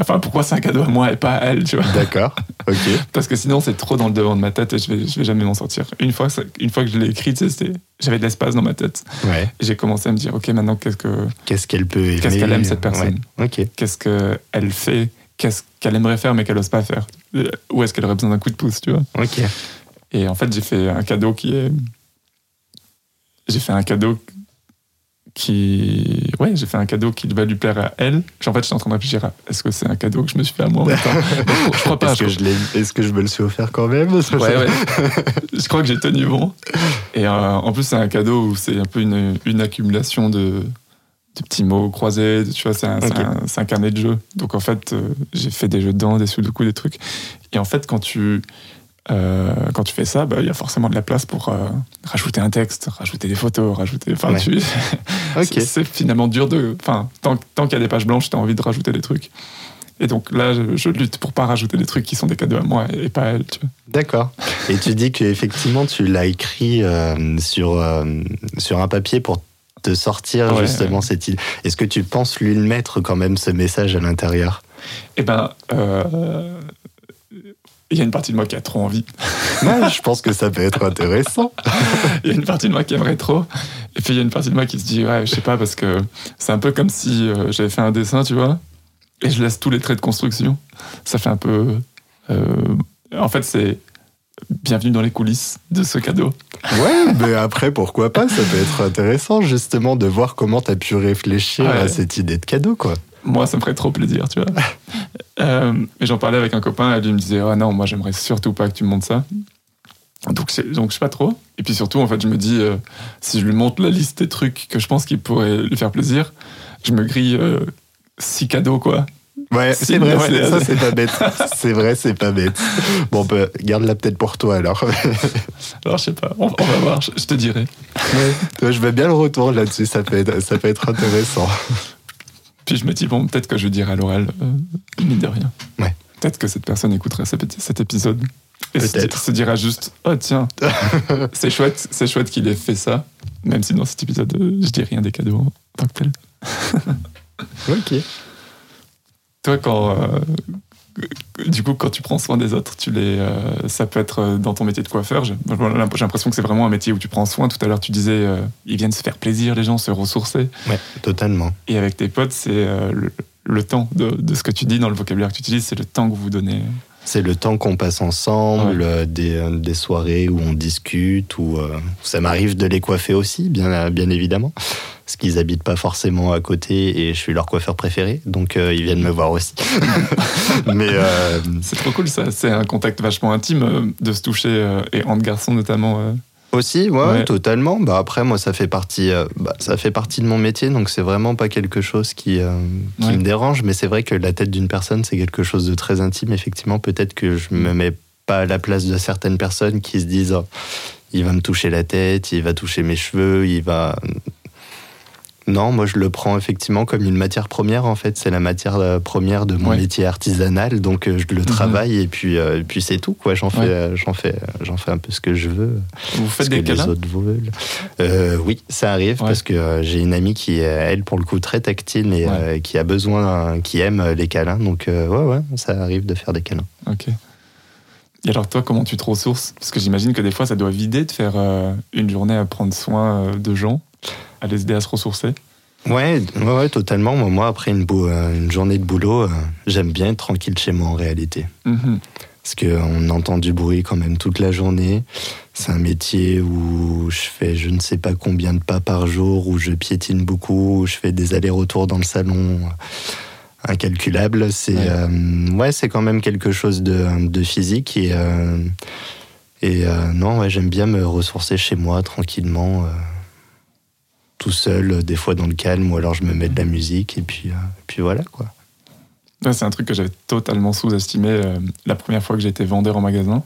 Enfin, pourquoi c'est un cadeau à moi et pas à elle, tu vois. D'accord. Ok. Parce que sinon, c'est trop dans le devant de ma tête et je vais, je vais jamais m'en sortir. Une fois, une fois que je l'ai écrit, tu sais, c'était- j'avais de l'espace dans ma tête. Ouais. J'ai commencé à me dire, OK, maintenant, qu'est-ce que, Qu'est-ce qu'elle peut aimer Qu'est-ce qu'elle aime, cette personne? Ouais. Ok. qu'est-ce qu'elle fait, qu'est-ce qu'elle aimerait faire mais qu'elle n'ose pas faire? Où est-ce qu'elle aurait besoin d'un coup de pouce, tu vois? Ok. Et en fait, j'ai fait un cadeau qui est. J'ai fait un cadeau qui. Ouais, j'ai fait un cadeau qui va lui plaire à elle. En fait, j'étais en train de réfléchir à est-ce que c'est un cadeau que je me suis fait à moi en même temps Je crois pas. Est-ce que, je est-ce que je me le suis offert quand même? Ouais, ouais. je crois que j'ai tenu bon. Et euh, en plus, c'est un cadeau où c'est un peu une, une accumulation de, de petits mots croisés. Tu vois, c'est un, c'est Ok. un- un carnet de jeux. Donc en fait, euh, j'ai fait des jeux dedans, des sudoku, des trucs. Et en fait, quand tu, euh, quand tu fais ça, bah, il y a forcément de la place pour euh, rajouter un texte, rajouter des photos, rajouter. Enfin, Ouais. tu- Ok. c'est- finalement dur de. Enfin, tant, tant qu'il y a des pages blanches, tu as envie de rajouter des trucs. Et donc là, je, je lutte pour pas rajouter des trucs qui sont des cadeaux à moi et pas à elle. Tu vois. D'accord. Et tu dis qu'effectivement, tu l'as écrit euh, sur, euh, sur un papier pour te sortir Ouais, justement ouais. cette idée. Est-ce que tu penses lui le mettre quand même ce message à l'intérieur? Eh ben, euh, il y a une partie de moi qui a trop envie. Ouais, je pense que ça peut être intéressant. Il y a une partie de moi qui aimerait trop. Et puis il y a une partie de moi qui se dit, ouais, je sais pas, parce que c'est un peu comme si euh, j'avais fait un dessin, tu vois, et je laisse tous les traits de construction. Ça fait un peu. euh, en fait, c'est bienvenue dans les coulisses de ce cadeau. Ouais, mais après, pourquoi pas Ça peut être intéressant justement de voir comment tu as pu réfléchir Ouais. à cette idée de cadeau, quoi. Moi, ça me ferait trop plaisir, tu vois. Euh, et j'en parlais avec un copain, et lui me disait, ah non, moi j'aimerais surtout pas que tu me montres ça. Donc, je sais pas trop. Et puis surtout, en fait, je me dis, euh, si je lui montre la liste des trucs que je pense qui pourraient lui faire plaisir, je me grille euh, six cadeaux, quoi. Ouais, Si, c'est vrai, ouais, c'est- ouais. ça c'est pas bête. C'est vrai, c'est pas bête. Bon, bah, garde-la peut-être pour toi alors. Alors, je sais pas, on, on va voir, je, je te dirai. Toi, je veux bien le retour là-dessus, ça peut être, ça peut être intéressant. Puis je me dis, bon, peut-être que je dirai à l'oral, euh, mine de rien. Ouais. Peut-être que cette personne écoutera cet épisode. Et se, Peut-être. se dira juste, oh tiens, c'est chouette, c'est chouette qu'il ait fait ça, même si dans cet épisode, euh, je dis rien des cadeaux en tant que tel. Ok. Toi, quand. euh, du coup, quand tu prends soin des autres, tu les, euh, ça peut être euh, dans ton métier de coiffeur. J'ai l'impression que c'est vraiment un métier où tu prends soin. Tout à l'heure, tu disais, euh, ils viennent se faire plaisir, les gens, se ressourcer. Ouais, totalement. Et avec tes potes, c'est le, le temps de, de ce que tu dis dans le vocabulaire que tu utilises, c'est le temps que vous donnez. C'est le temps qu'on passe ensemble, euh, des, euh, des soirées où on discute, ou euh, ça m'arrive de les coiffer aussi, bien, bien évidemment, parce qu'ils habitent pas forcément à côté et je suis leur coiffeur préféré, donc ils viennent me voir aussi. Mais C'est trop cool, ça. C'est un contact vachement intime de se toucher, et entre garçons notamment. Aussi, ouais, Ouais. totalement. Bah après, moi, ça fait partie, euh, bah, ça fait partie de mon métier, donc c'est vraiment pas quelque chose qui, euh, qui Ouais. me dérange. Mais c'est vrai que la tête d'une personne, c'est quelque chose de très intime. Effectivement, peut-être que je me mets pas à la place de certaines personnes qui se disent, oh, il va me toucher la tête, il va toucher mes cheveux, il va. Non, moi je le prends effectivement comme une matière première en fait. C'est la matière euh, première de mon Ouais. métier artisanal, donc euh, je le travaille et puis, euh, et puis c'est tout quoi. J'en fais, Ouais. j'en fais, j'en fais un peu ce que je veux. Vous faites Ce des que les câlins autres veulent. Euh, oui, ça arrive Ouais. parce que j'ai une amie qui est, elle, pour le coup, très tactile et euh, qui a besoin, qui aime les câlins. Donc, ouais, ouais, ça arrive de faire des câlins. Ok. Et alors toi, comment tu te ressources? Parce que j'imagine que des fois, ça doit vider de faire une journée à prendre soin de gens, à les aider à se ressourcer. Ouais, ouais, totalement. Moi, après une, euh, une journée de boulot, euh, j'aime bien être tranquille chez moi en réalité. Mhm. Parce qu'on entend du bruit quand même toute la journée. C'est un métier où je fais je ne sais pas combien de pas par jour, où je piétine beaucoup, où je fais des allers-retours dans le salon euh, incalculables. C'est Ouais. euh, ouais, c'est quand même quelque chose de, de physique. Et, euh, et non, ouais, j'aime bien me ressourcer chez moi tranquillement, tout seul, euh, des fois dans le calme, ou alors je me mets de la musique, et puis, euh, et puis voilà quoi. Ouais, c'est un truc que j'avais totalement sous-estimé euh, la première fois que j'étais vendeur en magasin.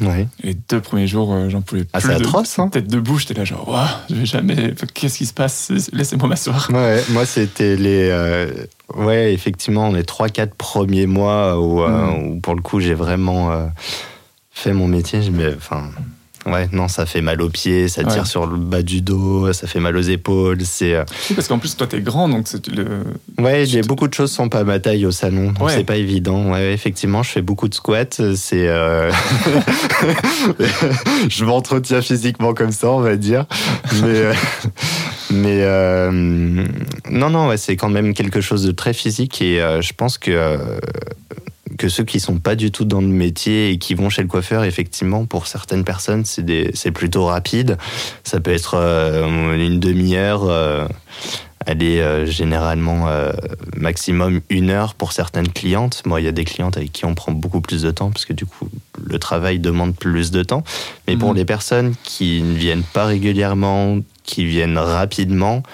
Ouais. Les deux premiers jours, euh, j'en pouvais plus. Ah, c'est de- atroce, hein Tête debout, j'étais là genre, je vais jamais. Qu'est-ce qui se passe? Laissez-moi m'asseoir. Ouais, moi c'était les. euh, ouais, effectivement, les 3-4 premiers mois où, Mm. où, pour le coup j'ai vraiment fait mon métier. Me- Enfin, ouais, non, ça fait mal aux pieds, ça tire Ouais. sur le bas du dos, ça fait mal aux épaules. C'est. euh, parce qu'en plus, toi, t'es grand, donc c'est le. Ouais, j'ai te- beaucoup de choses sont pas à ma taille au salon, donc Ouais. c'est pas évident. Ouais, effectivement, je fais beaucoup de squats. C'est, euh, je m'entretiens physiquement comme ça, on va dire. Mais, euh, mais euh, non, non, ouais, c'est quand même quelque chose de très physique et je pense que que ceux qui sont pas du tout dans le métier et qui vont chez le coiffeur, effectivement, pour certaines personnes, c'est des, c'est plutôt rapide. Ça peut être euh, une demi-heure. euh, elle est euh, généralement euh, maximum une heure pour certaines clientes. Moi, il y a des clientes avec qui on prend beaucoup plus de temps parce que du coup, le travail demande plus de temps. Mais pour les personnes qui ne viennent pas régulièrement, qui viennent rapidement,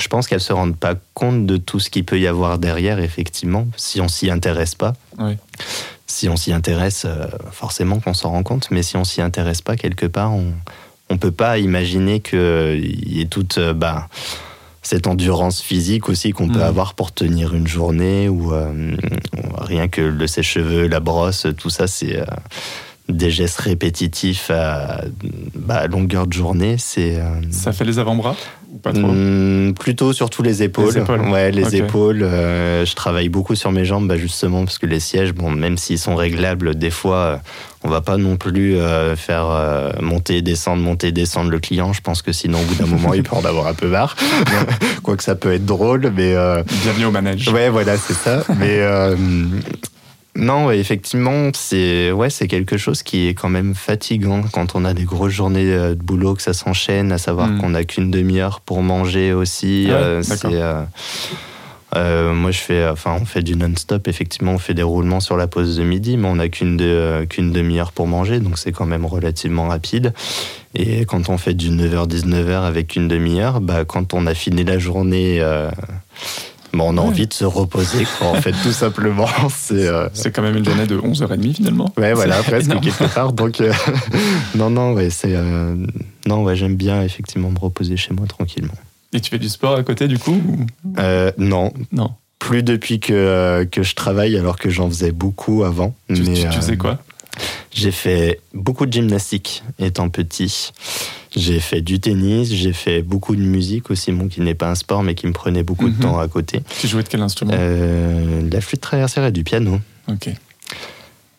je pense qu'elles se rendent pas compte de tout ce qu'il peut y avoir derrière, effectivement, si on s'y intéresse pas. Si on s'y intéresse, euh, forcément qu'on s'en rend compte, mais si on s'y intéresse pas quelque part, on on peut pas imaginer qu'il y ait toute euh, bah, cette endurance physique aussi qu'on peut Mhm. avoir pour tenir une journée ou euh, rien que le sèche-cheveux, la brosse, tout ça, c'est euh, des gestes répétitifs à, bah, à longueur de journée. C'est euh, Ça fait les avant-bras Ou pas trop? Hmm, plutôt surtout les épaules. Les épaules. Ouais, les épaules. euh, je travaille beaucoup sur mes jambes, bah, justement parce que les sièges, bon, même s'ils sont réglables, des fois, euh, on va pas non plus euh, faire monter, descendre, monter, descendre le client. Je pense que sinon, au bout d'un moment, il peut en avoir un peu marre. Quoique ça peut être drôle, mais Bienvenue au manège. Ouais, voilà, c'est ça. Mais non, ouais, effectivement, c'est ouais, c'est quelque chose qui est quand même fatigant quand on a des grosses journées euh, de boulot, que ça s'enchaîne, à savoir Mm. qu'on n'a qu'une demi-heure pour manger aussi. Ah ouais, euh, euh, euh, moi, je fais, enfin, on fait du non-stop. Effectivement, on fait des roulements sur la pause de midi, mais on n'a qu'une de- qu'une demi-heure pour manger, donc c'est quand même relativement rapide. Et quand on fait du 9h-19h avec une demi-heure, bah, quand on a fini la journée, bah, on a Ouais. envie de se reposer, quoi, en fait, tout simplement. C'est, euh, C'est quand même une journée de 11h30 finalement. Ouais, voilà, C'est presque énorme. quelque part. Donc, euh, non, non, ouais, c'est, euh, non, ouais, j'aime bien effectivement me reposer chez moi tranquillement. Et tu fais du sport à côté du coup ou- Euh, non, Non. plus depuis que, euh, que je travaille, alors que j'en faisais beaucoup avant. Tu, mais, tu- tu sais quoi? J'ai fait beaucoup de gymnastique étant petit. J'ai fait du tennis, j'ai fait beaucoup de musique aussi, bon, qui n'est pas un sport, mais qui me prenait beaucoup Mhm. de temps à côté. Tu jouais de quel instrument? Euh, de la flûte traversière et du piano. Ok. Et,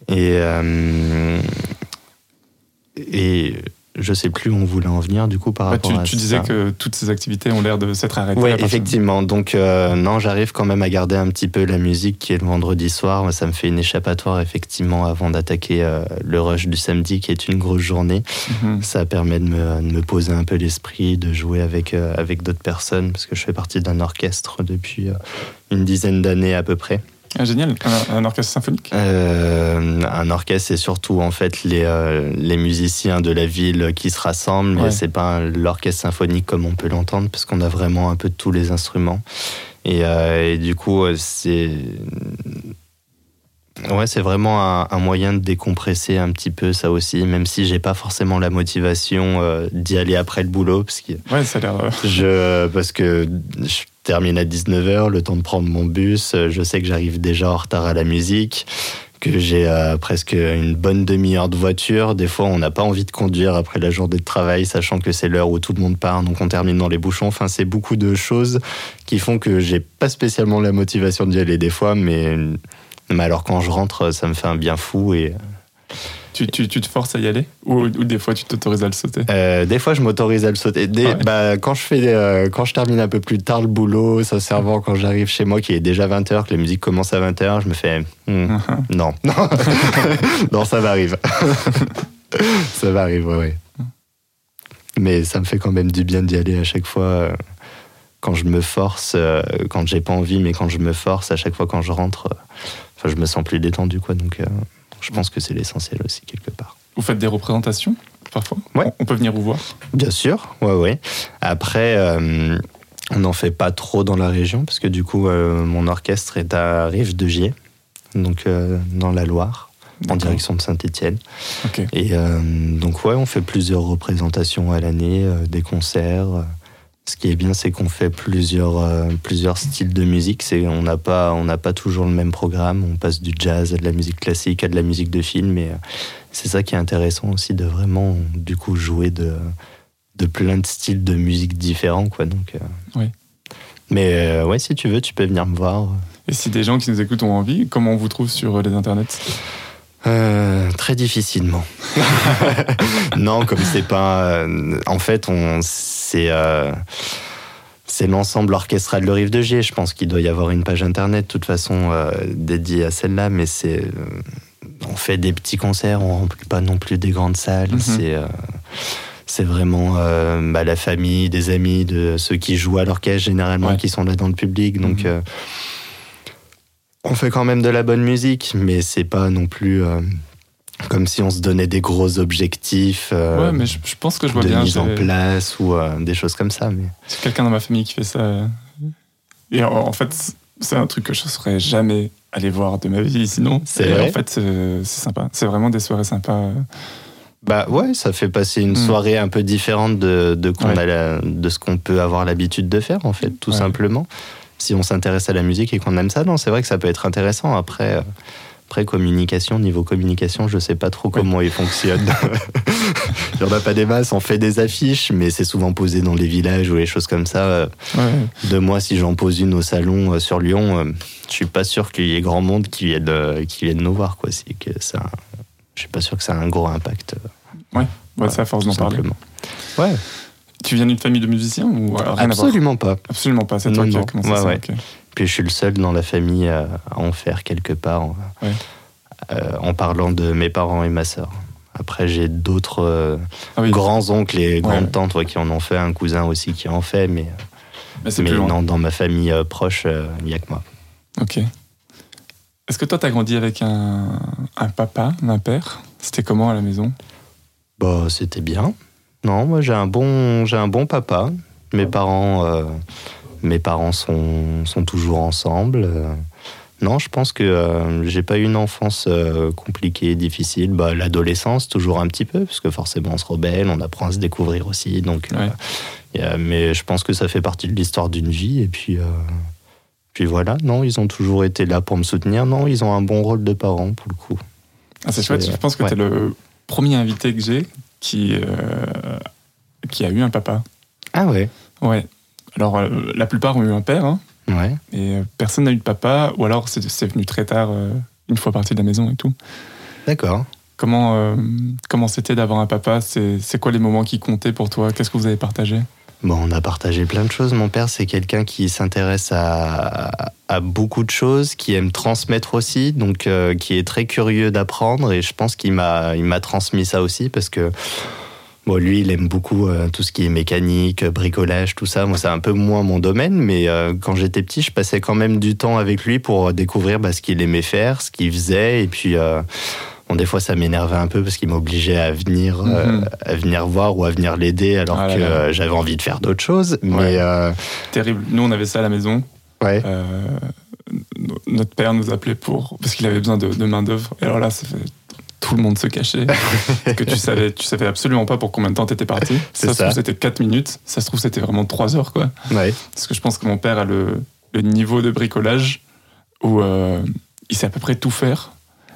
euh, et je sais plus où on voulait en venir du coup par rapport tu, à tu ça. disais que toutes ces activités ont l'air de s'être arrêtées. Oui, de- effectivement. Donc, euh, non, j'arrive quand même à garder un petit peu la musique qui est le vendredi soir. Ça me fait une échappatoire, effectivement, avant d'attaquer euh, le rush du samedi, qui est une grosse journée. Mhm. Ça permet de me, de me poser un peu l'esprit, de jouer avec, euh, avec d'autres personnes, parce que je fais partie d'un orchestre depuis une dizaine d'années à peu près. Ah, génial. Un, un orchestre symphonique? Euh, un orchestre, c'est surtout en fait les, euh, les musiciens de la ville qui se rassemblent, mais Ouais. c'est pas l'orchestre symphonique comme on peut l'entendre, parce qu'on a vraiment un peu tous les instruments. Et, euh, et du coup, c'est ouais, c'est vraiment un, un moyen de décompresser un petit peu ça aussi, même si j'ai pas forcément la motivation euh, d'y aller après le boulot, parce que Ouais, ça a l'air. euh, je, parce que je termine à 19h, le temps de prendre mon bus, euh, je sais que j'arrive déjà en retard à la musique, que j'ai euh, presque une bonne demi-heure de voiture. Des fois, on n'a pas envie de conduire après la journée de travail, sachant que c'est l'heure où tout le monde part, donc on termine dans les bouchons. Enfin, c'est beaucoup de choses qui font que j'ai pas spécialement la motivation d'y aller des fois, mais, mais alors quand je rentre, ça me fait un bien fou et tu, tu, tu te forces à y aller ou, ou des fois tu t'autorises à le sauter? Euh, des fois, je m'autorise à le sauter. Des- Ah ouais. bah, quand, je fais, euh, quand je termine un peu plus tard le boulot, ça servant, quand j'arrive chez moi, qui est déjà 20h, que la musique commence à 20h, je me fais hmm, non. non, non, ça m'arrive. ça m'arrive, ouais, ouais. Mais ça me fait quand même du bien d'y aller à chaque fois. euh, Quand je me force, quand j'ai pas envie, mais quand je me force, à chaque fois quand je rentre, enfin, je me sens plus détendu, quoi. Donc, euh, je pense que c'est l'essentiel aussi, quelque part. Vous faites des représentations parfois? Ouais. On- peut venir vous voir? Bien sûr, ouais, ouais. Après, euh, on n'en fait pas trop dans la région, parce que du coup, euh, mon orchestre est à Rive de Gier, donc dans la Loire, en direction de Saint-Étienne. Ok. Et euh, donc, ouais, on fait plusieurs représentations à l'année, euh, des concerts. Ce qui est bien, c'est qu'on fait plusieurs, euh, plusieurs styles de musique. C'est, on n'a pas, on n'a pas toujours le même programme. On passe du jazz à de la musique classique, à de la musique de film. Et euh, c'est ça qui est intéressant aussi de vraiment, du coup, jouer de, de plein de styles de musique différents, quoi. Donc, euh, Oui. Mais ouais, si tu veux, tu peux venir me voir. Et si des gens qui nous écoutent ont envie, comment on vous trouve sur les internets? Euh, très difficilement. non, comme c'est pas. euh, en fait, on c'est euh, c'est l'ensemble orchestral de Rive de Gier. Je pense qu'il doit y avoir une page internet, de toute façon, euh, dédiée à celle-là, mais c'est. on fait des petits concerts, on remplit pas non plus des grandes salles. Mhm. C'est. c'est vraiment bah, la famille, des amis, de ceux qui jouent à l'orchestre généralement, Ouais. qui sont là dans le public. Donc, Mhm. On fait quand même de la bonne musique, mais c'est pas non plus euh, comme si on se donnait des gros objectifs euh, Ouais, mais je, je pense que je vois de bien. mise en place ou euh, des choses comme ça. Mais J'ai quelqu'un dans ma famille qui fait ça. Et en, en fait, c'est un truc que je ne serais jamais allé voir de ma vie sinon. C'est En fait, c'est c'est sympa. C'est vraiment des soirées sympas. bah ouais, ça fait passer une Mm. soirée un peu différente de de, qu'on Ouais. a la- de ce qu'on peut avoir l'habitude de faire en fait, tout Ouais. simplement. Si on s'intéresse à la musique et qu'on aime ça, non, c'est vrai que ça peut être intéressant. Après. euh, Après, communication, niveau communication, je sais pas trop comment il fonctionne. Il n'y en a pas des masses, on fait des affiches, mais c'est souvent posé dans les villages ou les choses comme ça. Euh, Ouais. De moi, si j'en pose une au salon euh, sur Lyon, euh, je suis pas sûr qu'il y ait grand monde qui vienne, qui vienne nous voir. Quoi. Que ça, je suis pas sûr que ça a un gros impact. Ouais, c'est à force d'en parler. simplement. Ouais, Tu viens d'une famille de musiciens ou euh, absolument pas. Absolument pas. C'est toi Non, qui as commencé Ouais, ça. ouais. Puis je suis le seul dans la famille à, en faire quelque part, en, Ouais. euh, en parlant de mes parents et ma sœur. Après, j'ai d'autres euh, Ah oui, grands-oncles et grandes tantes qui en ont fait, un cousin aussi qui en fait, mais, mais non, dans ma famille euh, proche, euh, il n'y a que moi. Ok. Est-ce que toi, tu as grandi avec un, un papa, un père? C'était comment à la maison? Bah, c'était bien. Non, moi j'ai un bon, j'ai un bon papa. Mes parents, euh, mes parents sont, sont toujours ensemble. Euh, Non, je pense que euh, j'ai pas eu une enfance euh, compliquée, difficile. Bah, l'adolescence toujours un petit peu, parce que forcément on se rebelle, on apprend à se découvrir aussi. Donc, Ouais. y a- mais je pense que ça fait partie de l'histoire d'une vie. Et puis, puis voilà. Non, ils ont toujours été là pour me soutenir. Non, ils ont un bon rôle de parents pour le coup. Ah, c'est chouette, je pense que ouais. tu es le premier invité que j'ai qui, euh, qui a eu un papa. Ah ouais Ouais. Alors, euh, la plupart ont eu un père, hein, Ouais. et euh, personne n'a eu de papa, ou alors c'est c'est venu très tard, euh, une fois parti de la maison et tout. D'accord. Comment comment c'était d'avoir un papa? C'est c'est quoi les moments qui comptaient pour toi? Qu'est-ce que vous avez partagé? Bon, on a partagé plein de choses. Mon père, c'est quelqu'un qui s'intéresse à, beaucoup de choses, qui aime transmettre aussi, donc euh, qui est très curieux d'apprendre. Et je pense qu'il m'a, il m'a transmis ça aussi parce que bon, lui, il aime beaucoup euh, tout ce qui est mécanique, bricolage, tout ça. Moi, c'est un peu moins mon domaine, mais euh, quand j'étais petit, je passais quand même du temps avec lui pour découvrir bah, ce qu'il aimait faire, ce qu'il faisait, et puis. Bon, des fois, ça m'énervait un peu parce qu'il m'obligeait à venir, euh, Mhm. à venir voir ou à venir l'aider alors Ah que euh, j'avais envie de faire d'autres choses. Mais Ouais. euh, Terrible. Nous, on avait ça à la maison. ouais. No- notre père nous appelait pour parce qu'il avait besoin de, de main d'œuvre. Et alors là, ça fait tout le monde se cachait. Parce que tu savais, tu savais absolument pas pour combien de temps t'étais parti. Ça se trouve c'était 4 minutes. Ça se trouve c'était vraiment 3 heures quoi. Ouais. Parce que je pense que mon père a le, le niveau de bricolage où euh, il sait à peu près tout faire,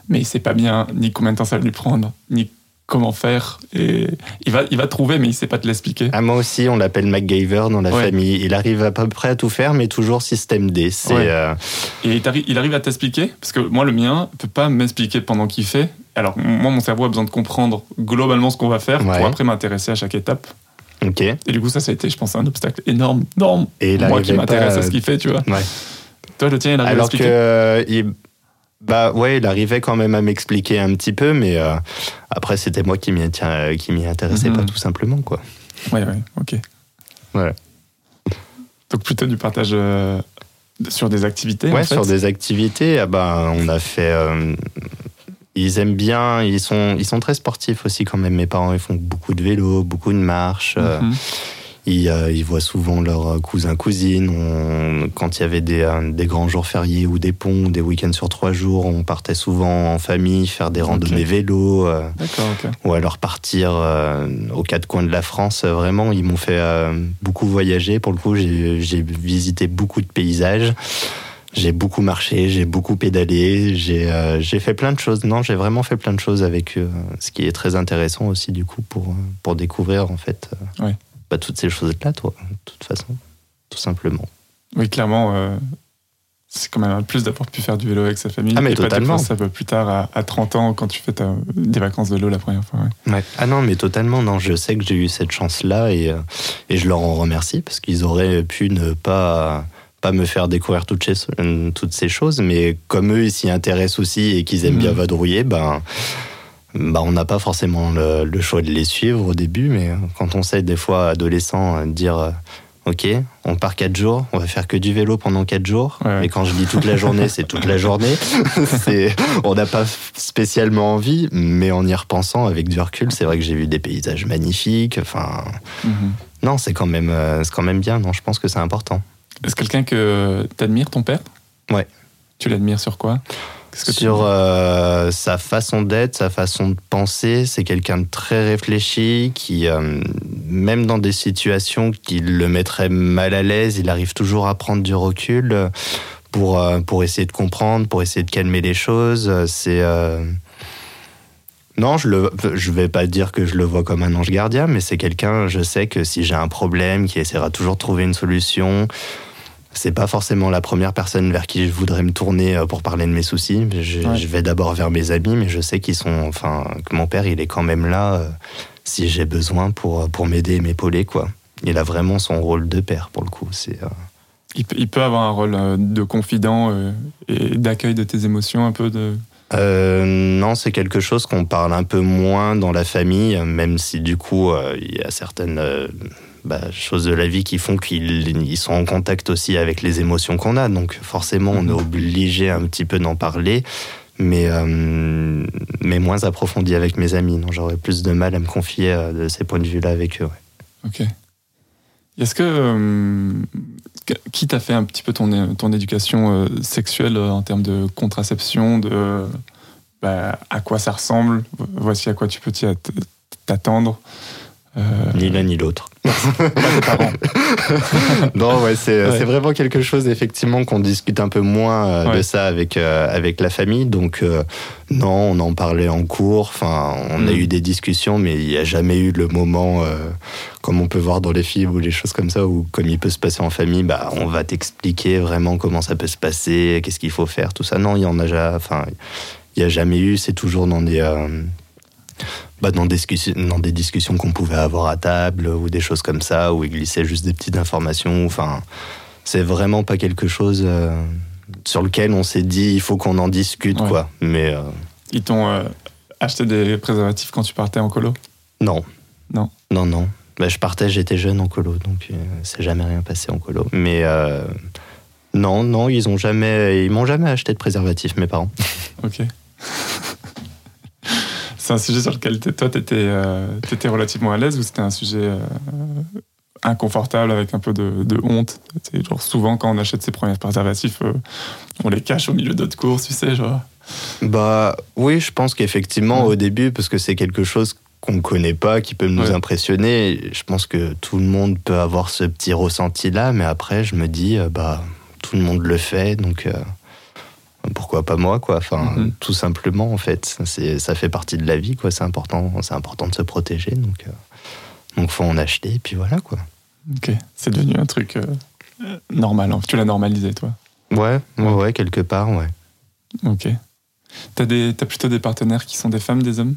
mais il sait pas bien ni combien de temps ça va lui prendre, ni comment faire. Et il va, il va trouver, mais il sait pas te l'expliquer. Ah, moi aussi, on l'appelle MacGyver dans la Ouais. famille. Il arrive à peu près à tout faire, mais toujours système D. C'est Ouais. euh, Et il t'arrive- il arrive à t'expliquer, parce que moi, le mien peut pas m'expliquer pendant qu'il fait. Alors, moi, mon cerveau a besoin de comprendre globalement ce qu'on va faire Ouais. pour après m'intéresser à chaque étape. ok. Et du coup, ça, ça a été, je pense, un obstacle énorme, énorme. Et moi qui m'intéresse à ce qu'il fait, tu vois. Toi, le tien, il arrive à Alors que expliquer. euh, il, bah ouais, il arrivait quand même à m'expliquer un petit peu, mais euh, après c'était moi qui m'y intéressais Mhm. pas tout simplement quoi. Ouais, ouais, ok. Ouais. Donc, plutôt du partage euh, sur des activités, Ouais, en fait. sur des activités, ah bah, on a fait. euh, ils aiment bien, ils sont, ils sont très sportifs aussi quand même. Mes parents, ils font beaucoup de vélo, beaucoup de marche. Mhm. Ils, euh, ils voient souvent leurs cousins, cousines. On- quand il y avait des, euh, des grands jours fériés ou des ponts, des week-ends sur trois jours, on partait souvent en famille faire des randonnées vélo euh, D'accord, ok. ou alors partir euh, aux quatre coins de la France. Euh, Vraiment, ils m'ont fait euh, beaucoup voyager. Pour le coup, j'ai visité beaucoup de paysages. J'ai beaucoup marché, j'ai beaucoup pédalé, j'ai euh, fait plein de choses. Non, j'ai vraiment fait plein de choses avec eux, ce qui est très intéressant aussi du coup pour, euh, pour découvrir en fait euh, Ouais. Bah, toutes ces choses-là, toi, de toute façon, tout simplement. Oui, clairement, euh, c'est quand même un plus d'avoir pu faire du vélo avec sa famille. Ah, mais et pas totalement. ça un peu plus tard, à, à 30 ans, quand tu fais ta- des vacances de vélo la première fois. ouais. Ah non, mais totalement, non, je sais que j'ai eu cette chance-là et, euh, et je leur en remercie parce qu'ils auraient pu ne pas, pas me faire découvrir toutes ces, toutes ces choses, mais comme eux, ils s'y intéressent aussi et qu'ils aiment Mhm. bien vadrouiller, ben, ben, on n'a pas forcément le, le choix de les suivre au début, mais quand on sait des fois, adolescent, euh, dire euh, Ok, on part quatre jours, on va faire que du vélo pendant quatre jours. Ouais. Mais quand je dis toute la journée, c'est toute la journée. C'est- on n'a pas spécialement envie, mais en y repensant avec du recul, c'est vrai que j'ai vu des paysages magnifiques. Enfin, Mhm. non, c'est quand même, euh, quand même bien. Non, je pense que c'est important. Est-ce quelqu'un que t'admires, ton père? Ouais. Tu l'admires sur quoi? Que Sur euh, sa façon d'être, sa façon de penser, c'est quelqu'un de très réfléchi qui, euh, même dans des situations qui le mettraient mal à l'aise, il arrive toujours à prendre du recul euh, pour, euh, pour essayer de comprendre, pour essayer de calmer les choses. C'est. Non, je le, je vais pas dire que je le vois comme un ange gardien, mais c'est quelqu'un, je sais que si j'ai un problème, qui essaiera toujours de trouver une solution, c'est pas forcément la première personne vers qui je voudrais me tourner euh, pour parler de mes soucis. Je, Ouais. je vais d'abord vers mes amis, mais je sais qu'ils sont, enfin, que mon père, il est quand même là euh, si j'ai besoin pour, pour m'aider et m'épauler, quoi. Il a vraiment son rôle de père, pour le coup. C'est, euh, il, peut, il peut avoir un rôle euh, de confident euh, et d'accueil de tes émotions, un peu de. Euh, non, c'est quelque chose qu'on parle un peu moins dans la famille, même si du coup, euh, il y a certaines euh, bah, choses de la vie qui font qu'ils ils sont en contact aussi avec les émotions qu'on a. Donc forcément, on est Mhm. obligé un petit peu d'en parler, mais, euh, mais moins approfondi avec mes amis. J'aurais plus de mal à me confier euh, de ces points de vue-là avec eux. ouais. Ok. Est-ce que. euh, qui t'a fait un petit peu ton, ton éducation euh, sexuelle en termes de contraception, de. bah, à quoi ça ressemble? Voici à quoi tu peux t'attendre. Euh, Ni l'un ni l'autre. non, ouais, c'est Ouais. vraiment quelque chose, effectivement, qu'on discute un peu moins euh, de ça avec, euh, avec la famille. Donc, euh, non, on en parlait en cours. Enfin, on a Mm. eu des discussions, mais il n'y a jamais eu le moment, euh, comme on peut voir dans les films ou les choses comme ça, où, comme il peut se passer en famille, bah, on va t'expliquer vraiment comment ça peut se passer, qu'est-ce qu'il faut faire, tout ça. Non, il y en a jamais. Enfin, il n'y a jamais eu. C'est toujours dans des. Bah, dans, des discussions, dans des discussions qu'on pouvait avoir à table ou des choses comme ça, où il glissait juste des petites informations. Enfin, c'est vraiment pas quelque chose euh, sur lequel on s'est dit il faut qu'on en discute, Ouais. quoi. Mais euh, Ils t'ont euh, acheté des préservatifs quand tu partais en colo? Non. Non. Non, non. Bah, je partais, j'étais jeune en colo, donc c'est jamais rien passé en colo. Mais non, non, ils ont jamais, ils m'ont jamais acheté de préservatif, mes parents. Ok. C'est un sujet sur lequel toi, tu étais, relativement à l'aise ou c'était un sujet euh, inconfortable avec un peu de, de honte? C'est genre souvent quand on achète ses premiers préservatifs, euh, on les cache au milieu d'autres courses, tu sais, genre. Bah oui, je pense qu'effectivement Ouais. au début, parce que c'est quelque chose qu'on connaît pas, qui peut nous Ouais. impressionner, je pense que tout le monde peut avoir ce petit ressenti-là, mais après je me dis, euh, bah tout le monde le fait, donc euh, pourquoi pas moi, quoi. Enfin, Mhm. tout simplement en fait, c'est ça fait partie de la vie, quoi. C'est important, c'est important de se protéger, donc euh, donc faut en acheter, et puis voilà, quoi. Ok, c'est devenu un truc euh, normal. hein. Tu l'as normalisé, toi. Ouais, ouais, quelque part, ouais. Ok. T'as, des, t'as plutôt des partenaires qui sont des femmes, des hommes?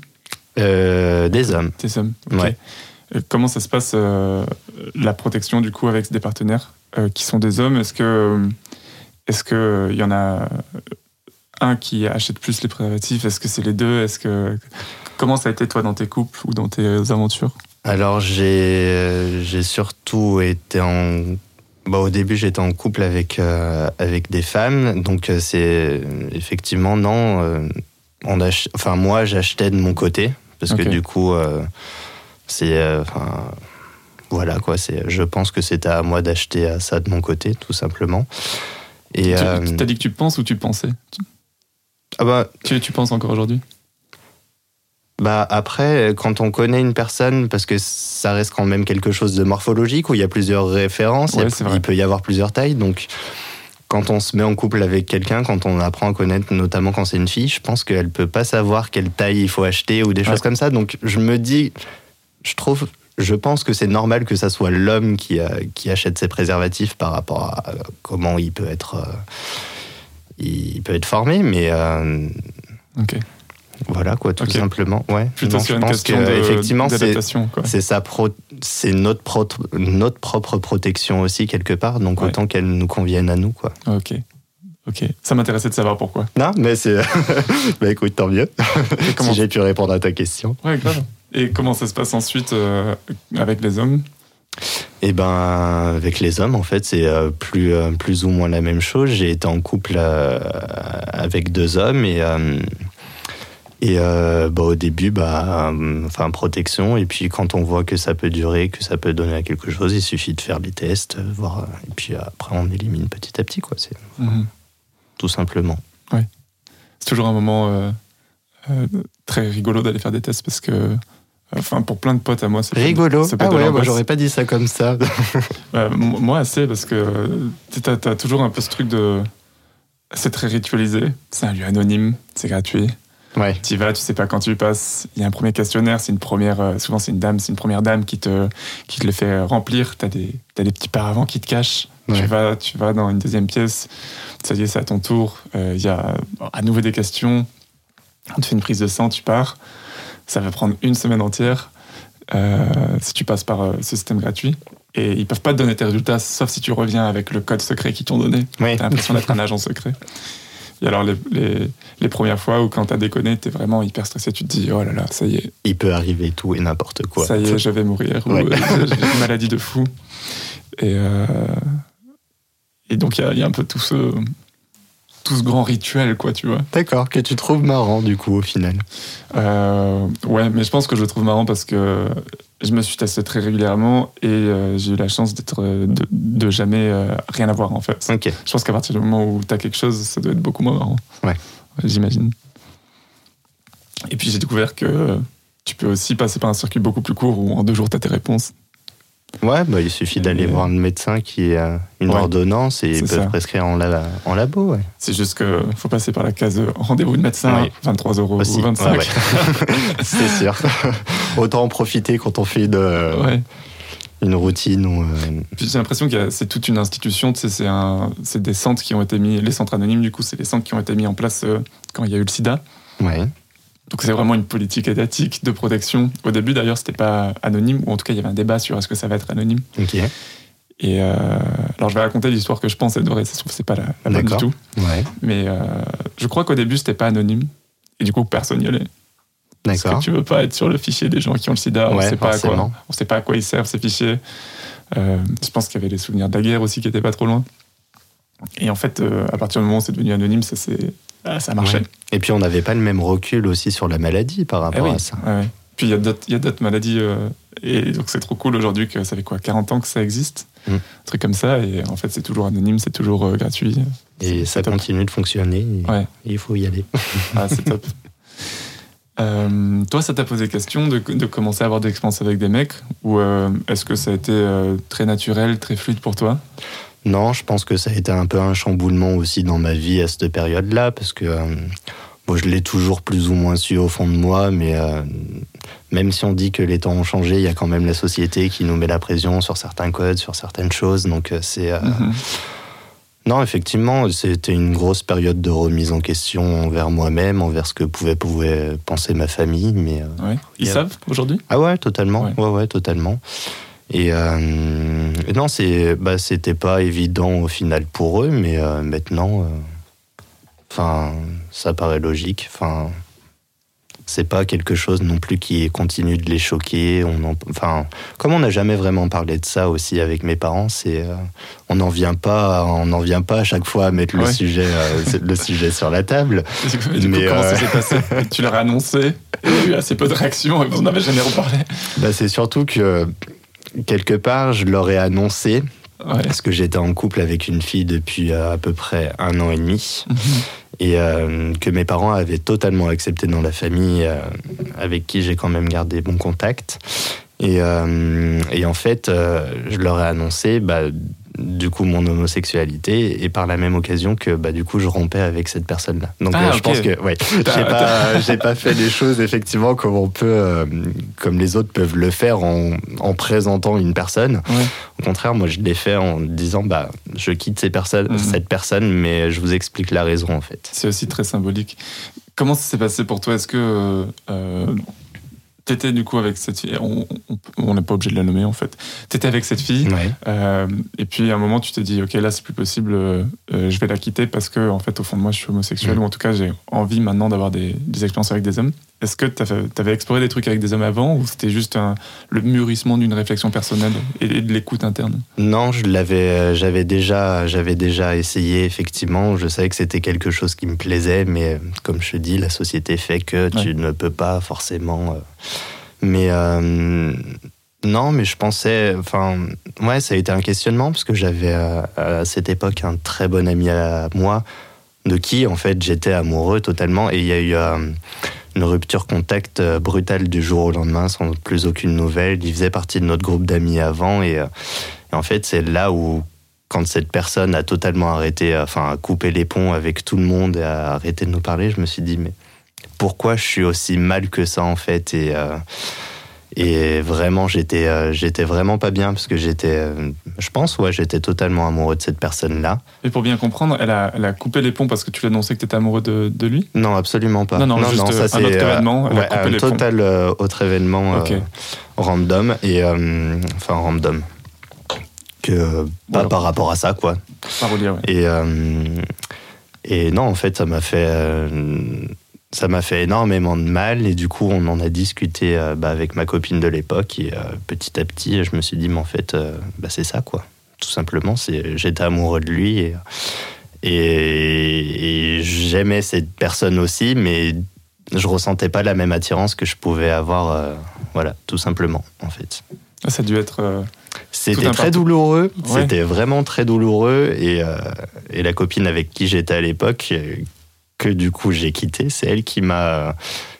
Euh, des hommes. Des hommes. ok. Ouais. Euh, Comment ça se passe la protection du coup avec des partenaires qui sont des hommes? Est-ce que est-ce que il y en a un qui achète plus les préservatifs Est-ce que c'est les deux? Est-ce que comment ça a été toi dans tes couples ou dans tes aventures? Alors j'ai euh, j'ai surtout été en bah, au début j'étais en couple avec euh, avec des femmes. Donc euh, c'est effectivement non euh, on ach- enfin moi j'achetais de mon côté parce que du coup euh, c'est euh, enfin voilà quoi. C'est je pense que c'était à moi d'acheter euh, ça de mon côté tout simplement et Tu euh, t'as dit que tu penses ou tu pensais tu, ah bah tu, tu penses encore aujourd'hui Bah après, quand on connaît une personne, parce que ça reste quand même quelque chose de morphologique où il y a plusieurs références, il Ouais, peut y avoir plusieurs tailles, donc quand on se met en couple avec quelqu'un, quand on apprend à connaître, notamment quand c'est une fille, je pense qu'elle peut pas savoir quelle taille il faut acheter ou des choses comme ça. Donc je me dis, je trouve, je pense que c'est normal que ça soit l'homme qui, euh, qui achète ses préservatifs par rapport à euh, comment il peut être, euh, il peut être formé, mais euh, Ok. voilà quoi, tout simplement. Ouais. Plutôt Non, sur je une pense question que, de, effectivement, c'est sa pro- c'est notre, pro- notre propre protection aussi quelque part, donc Ouais. autant qu'elle nous convienne à nous quoi. Ok. Ok. Ça m'intéressait de savoir pourquoi. Non, mais c'est bah écoute, tant mieux. Si j'ai pu répondre à ta question. Ouais, grave. Et comment ça se passe ensuite euh, avec les hommes? Et ben avec les hommes en fait, c'est euh, plus euh, plus ou moins la même chose. J'ai été en couple euh, avec deux hommes et euh, et euh, bah, au début, bah, enfin protection. Et puis quand on voit que ça peut durer, que ça peut donner à quelque chose, il suffit de faire des tests, voir. Et puis après, on élimine petit à petit, quoi. C'est tout simplement. C'est toujours un moment très rigolo d'aller faire des tests parce que, enfin, pour plein de potes à moi, c'est Rigolo. ça Ah ouais, moi j'aurais pas dit ça comme ça. Moi, assez, parce que t'as as toujours un peu ce truc de. C'est très ritualisé. C'est un lieu anonyme, c'est gratuit. ouais. Tu y vas, tu sais pas quand tu y passes. Il y a un premier questionnaire, c'est une première. euh, souvent, c'est une dame, c'est une première dame qui te, qui te le fait remplir. T'as des, as des petits paravents qui te cachent. Tu, vas, tu vas dans une deuxième pièce. Ça y est, c'est à ton tour. Euh, Il y a à nouveau des questions. On te fait une prise de sang, tu pars. Ça va prendre une semaine entière euh, si tu passes par euh, ce système gratuit. Et ils peuvent pas te donner tes résultats, sauf si tu reviens avec le code secret qu'ils t'ont donné. Ouais. T'as l'impression d'être un agent secret. Et alors, les, les, les premières fois où quand t'as déconné, t'es vraiment hyper stressé, tu te dis, oh là là, ça y est, Il peut arriver tout et n'importe quoi. ça y est, je vais mourir, ou Ouais. euh, j'ai une maladie de fou. Et, euh, et donc, il y y a un peu tout ce, tout ce grand rituel, quoi, tu vois. D'accord, que tu trouves marrant du coup au final. Euh, ouais, mais je pense que je le trouve marrant parce que je me suis testé très régulièrement et euh, j'ai eu la chance d'être de, de jamais euh, rien avoir en fait. Ok. Je pense qu'à partir du moment où tu as quelque chose, ça doit être beaucoup moins marrant. Ouais. J'imagine. Et puis j'ai découvert que tu peux aussi passer par un circuit beaucoup plus court où en deux jours, tu as tes réponses. Ouais, bah, il suffit d'aller Et- voir un médecin qui a une Ouais. ordonnance et ils peuvent ça. prescrire en, la- en labo. Ouais. C'est juste que faut passer par la case euh, rendez-vous de médecin, Oui. 23 euros Aussi. ou 25. Ouais. C'est sûr. Autant en profiter quand on fait une, une routine ou. euh, j'ai l'impression que c'est toute une institution, c'est des centres qui ont été mis, les centres anonymes du coup, c'est les centres qui ont été mis en place euh, quand il y a eu le sida. Ouais. Donc c'est vraiment une politique étatique de protection. Au début d'ailleurs, c'était pas anonyme, ou en tout cas il y avait un débat sur est-ce que ça va être anonyme. Ok. Et euh, alors je vais raconter l'histoire que je pense être vraie, ça se trouve c'est pas la, la bonne du tout. Ouais. Mais euh, je crois qu'au début c'était pas anonyme. Et du coup personne y allait. Parce D'accord. que tu veux pas être sur le fichier des gens qui ont le sida, on sait pas à quoi, on sait pas à quoi ils servent ces fichiers. Euh, je pense qu'il y avait les souvenirs de la guerre aussi qui étaient pas trop loin. Et en fait, euh, à partir du moment où c'est devenu anonyme, ça, ah, ça marchait. Ouais. Et puis on n'avait pas le même recul aussi sur la maladie par Eh rapport oui. à ça. Ouais. Puis il y a d'autres maladies. euh, et donc c'est trop cool aujourd'hui que ça fait quoi 40 ans que ça existe? Mm. Un truc comme ça. Et en fait, c'est toujours anonyme, c'est toujours euh, gratuit. Et ça top. continue de fonctionner. Ouais. Il faut y aller. Ah, c'est top. Euh, toi, ça t'a posé question de, de commencer à avoir des expériences avec des mecs Ou euh, est-ce que ça a été euh, très naturel, très fluide pour toi? Non, je pense que ça a été un peu un chamboulement aussi dans ma vie à cette période-là, parce que euh, bon, je l'ai toujours plus ou moins su au fond de moi, mais euh, même si on dit que les temps ont changé, il y a quand même la société qui nous met la pression sur certains codes, sur certaines choses. Donc euh, c'est euh, Mhm. non, effectivement, c'était une grosse période de remise en question envers moi-même, envers ce que pouvait, pouvait penser ma famille, mais Ouais. Ils savent aujourd'hui? Ah ouais, totalement. Ouais. Ouais, ouais, totalement. Et euh, non, c'est, bah, c'était pas évident au final pour eux, mais euh, maintenant, euh, enfin, ça paraît logique. Enfin, c'est pas quelque chose non plus qui continue de les choquer. On enfin, comme on n'a jamais vraiment parlé de ça aussi avec mes parents, c'est, on n'en vient pas, on n'en vient pas à chaque fois à mettre le sujet, le sujet sur la table. Du coup, Mais, comment ça s'est passé Tu leur as annoncé, il y a eu assez peu de réactions et vous n'en avez jamais reparlé. Bah, c'est surtout que quelque part, je leur ai annoncé Ouais. parce que j'étais en couple avec une fille depuis euh, à peu près un an et demi Mhm. et euh, que mes parents avaient totalement accepté dans la famille euh, avec qui j'ai quand même gardé bon contact. Et, euh, et en fait, je leur ai annoncé bah, du coup mon homosexualité et par la même occasion que bah, du coup je rompais avec cette personne-là. Donc Ah, euh, je pense que ouais, j'ai pas, j'ai pas fait les choses effectivement comme on peut, euh, comme les autres peuvent le faire en, en présentant une personne. Ouais. Au contraire, moi, je l'ai fait en disant, bah, je quitte ces personnes, Mhm. cette personne, mais je vous explique la raison, en fait. C'est aussi très symbolique. Comment ça s'est passé pour toi? Est-ce que euh, t'étais du coup avec cette fille On n'est pas obligé de la nommer en fait. T'étais avec cette fille Ouais. euh, et puis à un moment tu t'es dit ok là c'est plus possible, euh, euh, je vais la quitter parce que en fait au fond de moi je suis homosexuel Mhm. ou en tout cas j'ai envie maintenant d'avoir des, des expériences avec des hommes. Est-ce que t'avais avais exploré des trucs avec des hommes avant ou c'était juste un- le mûrissement d'une réflexion personnelle et, de l'écoute interne? Non, je l'avais, euh, j'avais déjà, j'avais déjà essayé, effectivement. Je savais que c'était quelque chose qui me plaisait, mais euh, comme je te dis, la société fait que tu Ouais. ne peux pas forcément. euh, Mais euh, non, mais je pensais, enfin, ouais, ça a été un questionnement parce que j'avais à cette époque un très bon ami à moi, de qui en fait j'étais amoureux totalement, et il y a eu euh, une rupture contact euh, brutale du jour au lendemain sans plus aucune nouvelle. Il faisait partie de notre groupe d'amis avant, et, euh, en fait c'est là où quand cette personne a totalement arrêté, euh, enfin a coupé les ponts avec tout le monde et a arrêté de nous parler, je me suis dit mais pourquoi je suis aussi mal que ça en fait? Et et vraiment j'étais euh, j'étais vraiment pas bien parce que j'étais euh, je pense ouais j'étais totalement amoureux de cette personne là Et pour bien comprendre, elle a, elle a coupé les ponts parce que tu lui annoncé que t'étais amoureux de, de lui? Non absolument pas. Non, non, juste, euh, un autre événement, elle a ouais, coupé un les ponts. total euh, autre événement random et enfin random. Que pas par rapport à ça quoi. Parolier, ouais. Et, et non, en fait, ça m'a fait, ça m'a fait énormément de mal. Et du coup, on en a discuté euh, bah, avec ma copine de l'époque. Et euh, petit à petit, je me suis dit, mais en fait, euh, bah, c'est ça, quoi. Tout simplement, c'est, j'étais amoureux de lui. Et, et, et j'aimais cette personne aussi, mais je ressentais pas la même attirance que je pouvais avoir. voilà, tout simplement, en fait. Ah, Ça a dû être. C'était très douloureux. Ouais. C'était vraiment très douloureux. Et, euh, et la copine avec qui j'étais à l'époque, que du coup j'ai quitté, c'est elle qui m'a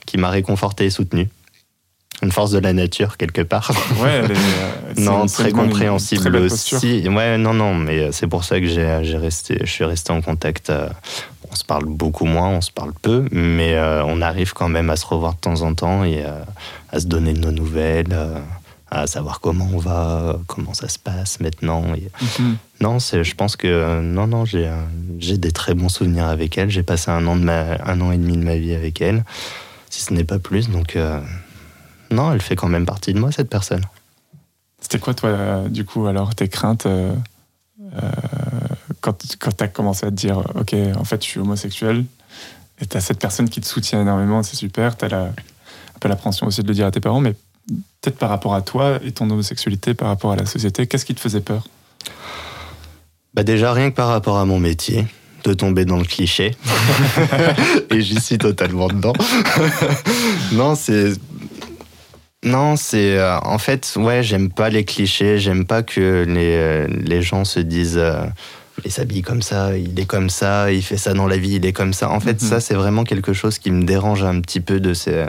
qui m'a réconforté et soutenu. une force de la nature quelque part. Ouais, elle est, euh, non, très compréhensible très aussi. Ouais, non, non, mais c'est pour ça que j'ai, j'ai resté, je suis resté en contact. euh, On se parle beaucoup moins, on se parle peu, mais euh, on arrive quand même à se revoir de temps en temps et euh, à se donner de nos nouvelles, euh, à savoir comment on va, comment ça se passe maintenant. Et Mhm. non, c'est, je pense que non, non, j'ai, j'ai des très bons souvenirs avec elle. J'ai passé un an de ma, un an et demi de ma vie avec elle, si ce n'est pas plus. Donc euh, non, elle fait quand même partie de moi cette personne. C'était quoi, toi, euh, du coup, alors, tes craintes euh, euh, quand, quand tu as commencé à te dire, OK, en fait, je suis homosexuel, et tu as cette personne qui te soutient énormément, c'est super, tu as la, un peu l'appréhension aussi de le dire à tes parents, mais peut-être par rapport à toi et ton homosexualité, par rapport à la société, qu'est-ce qui te faisait peur? Bah déjà, rien que par rapport à mon métier, de tomber dans le cliché. Et j'y suis totalement dedans. non, c'est. Non, c'est. euh, en fait, ouais, j'aime pas les clichés. J'aime pas que les, euh, les gens se disent. euh, il s'habille comme ça, il est comme ça, il fait ça dans la vie, il est comme ça. En fait, Mhm. ça, c'est vraiment quelque chose qui me dérange un petit peu de, ces,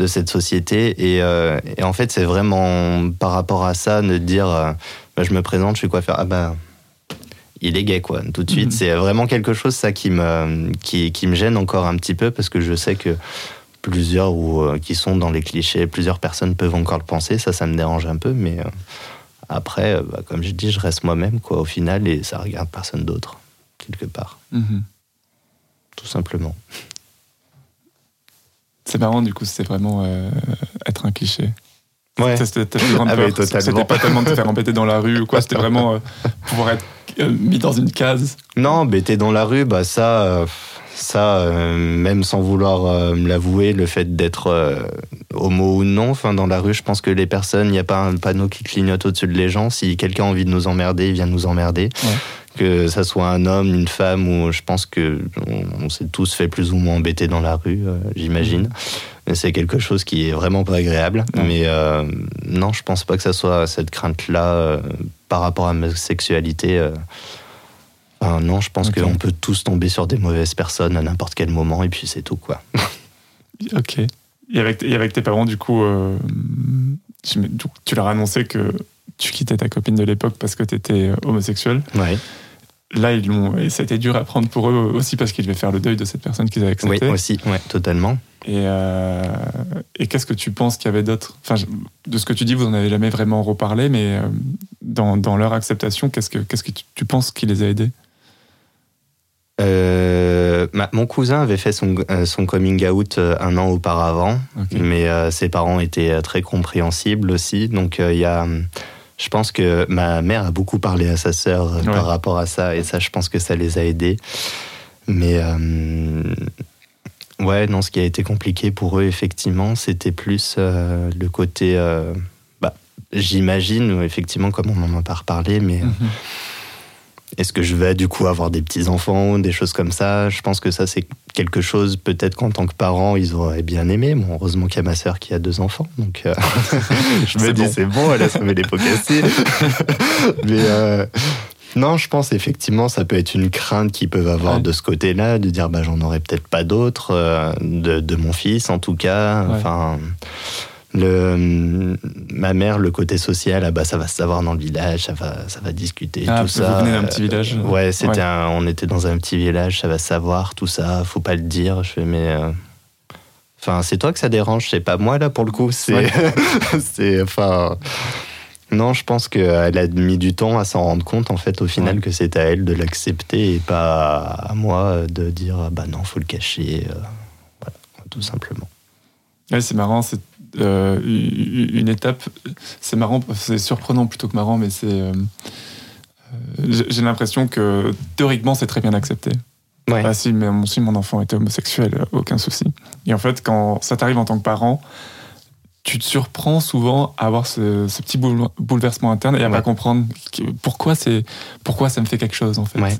de cette société. Et, euh, et en fait, c'est vraiment par rapport à ça de dire euh, bah, je me présente, je suis coiffeur. Ah bah, il est gay, quoi, tout de suite. Mhm. C'est vraiment quelque chose, ça, qui me, qui, qui me gêne encore un petit peu parce que je sais que plusieurs ou, euh, qui sont dans les clichés, plusieurs personnes peuvent encore le penser. Ça, ça me dérange un peu, mais après, bah, comme je dis, je reste moi-même, quoi, au final, et ça regarde personne d'autre, quelque part, Mhm. tout simplement. C'est marrant, du coup, c'était vraiment euh, être un cliché. Ouais. C'était ta plus grande Ah peur. C'était pas tellement de te faire embêter dans la rue ou quoi, c'était vraiment euh, pouvoir être euh, mis dans une case. Non, t'es dans la rue, bah ça, euh, ça, même sans vouloir me l'avouer, le fait d'être homo ou non, enfin dans la rue, je pense que les personnes, il n'y a pas un panneau qui clignote au-dessus de les gens. Si quelqu'un a envie de nous emmerder, il vient nous emmerder. Ouais. Que ça soit un homme, une femme, ou je pense que on, on s'est tous fait plus ou moins embêter dans la rue, euh, j'imagine. Mais C'est quelque chose qui est vraiment pas agréable. Ouais. Mais euh, non, je pense pas que ça soit cette crainte-là euh, par rapport à ma sexualité. Enfin, non, je pense qu'on peut tous tomber sur des mauvaises personnes à n'importe quel moment et puis c'est tout quoi. Ok. Et avec, et avec tes parents, du coup, tu, tu leur as annoncé que tu quittais ta copine de l'époque parce que tu étais homosexuel. Ouais. Là, ils l'ont, et ça a été dur à prendre pour eux aussi parce qu'ils devaient faire le deuil de cette personne qu'ils avaient Oui, acceptée. aussi, ouais, totalement. Et, euh, et qu'est-ce que tu penses qu'il y avait d'autre? Enfin, de ce que tu dis, vous en avez jamais vraiment reparlé, mais euh, dans, dans leur acceptation, qu'est-ce que, qu'est-ce que tu, tu penses qui les a aidés? Euh, ma- mon cousin avait fait son, euh, son coming out euh, un an auparavant, mais euh, ses parents étaient euh, très compréhensibles aussi. Donc euh, il y a, je pense que ma mère a beaucoup parlé à sa sœur euh, Ouais. par rapport à ça, et ça, je pense que ça les a aidés. Mais euh, ouais, non, ce qui a été compliqué pour eux, effectivement, c'était plus euh, le côté. euh, bah, J'imagine, effectivement, comme on n'en a pas reparlé, mais. Mhm. Est-ce que je vais du coup avoir des petits-enfants, des choses comme ça? Je pense que ça, c'est quelque chose, peut-être qu'en tant que parent, ils auraient bien aimé. Bon, heureusement qu'il y a ma sœur qui a deux enfants. Donc, euh, je me dis, bon. c'est bon, elle a sauvé les pots cassés. Mais euh, non, je pense effectivement, ça peut être une crainte qu'ils peuvent avoir Ouais. de ce côté-là, de dire, bah, j'en aurai peut-être pas d'autres, euh, de, de mon fils en tout cas. Ouais. Enfin. Le, ma mère, le côté social, ah bah, ça va se savoir dans le village, ça va, ça va discuter, Ah, tout ça. vous venez d'un petit village. Euh, Ouais, c'était Ouais. un- on était dans un petit village, ça va se savoir, tout ça, faut pas le dire. Je fais, mais. euh, Enfin, c'est toi que ça dérange, c'est pas moi, là, pour le coup. C'est. Ouais. c'est. Enfin. Non, je pense qu'elle a mis du temps à s'en rendre compte, en fait, au final, Ouais. que c'est à elle de l'accepter et pas à moi de dire, ah bah non, faut le cacher. euh, voilà, tout simplement. Ouais, c'est marrant, c'est euh, une étape. C'est marrant, c'est surprenant plutôt que marrant, mais c'est. euh, euh, j'ai- l'impression que théoriquement, c'est très bien accepté. Ouais. Ah si, mais mon, si mon enfant était homosexuel, aucun souci. Et en fait, quand ça t'arrive en tant que parent, tu te surprends souvent à avoir ce, ce petit boule- bouleversement interne et à Ouais. pas comprendre pourquoi, c'est, pourquoi ça me fait quelque chose en fait. Ouais.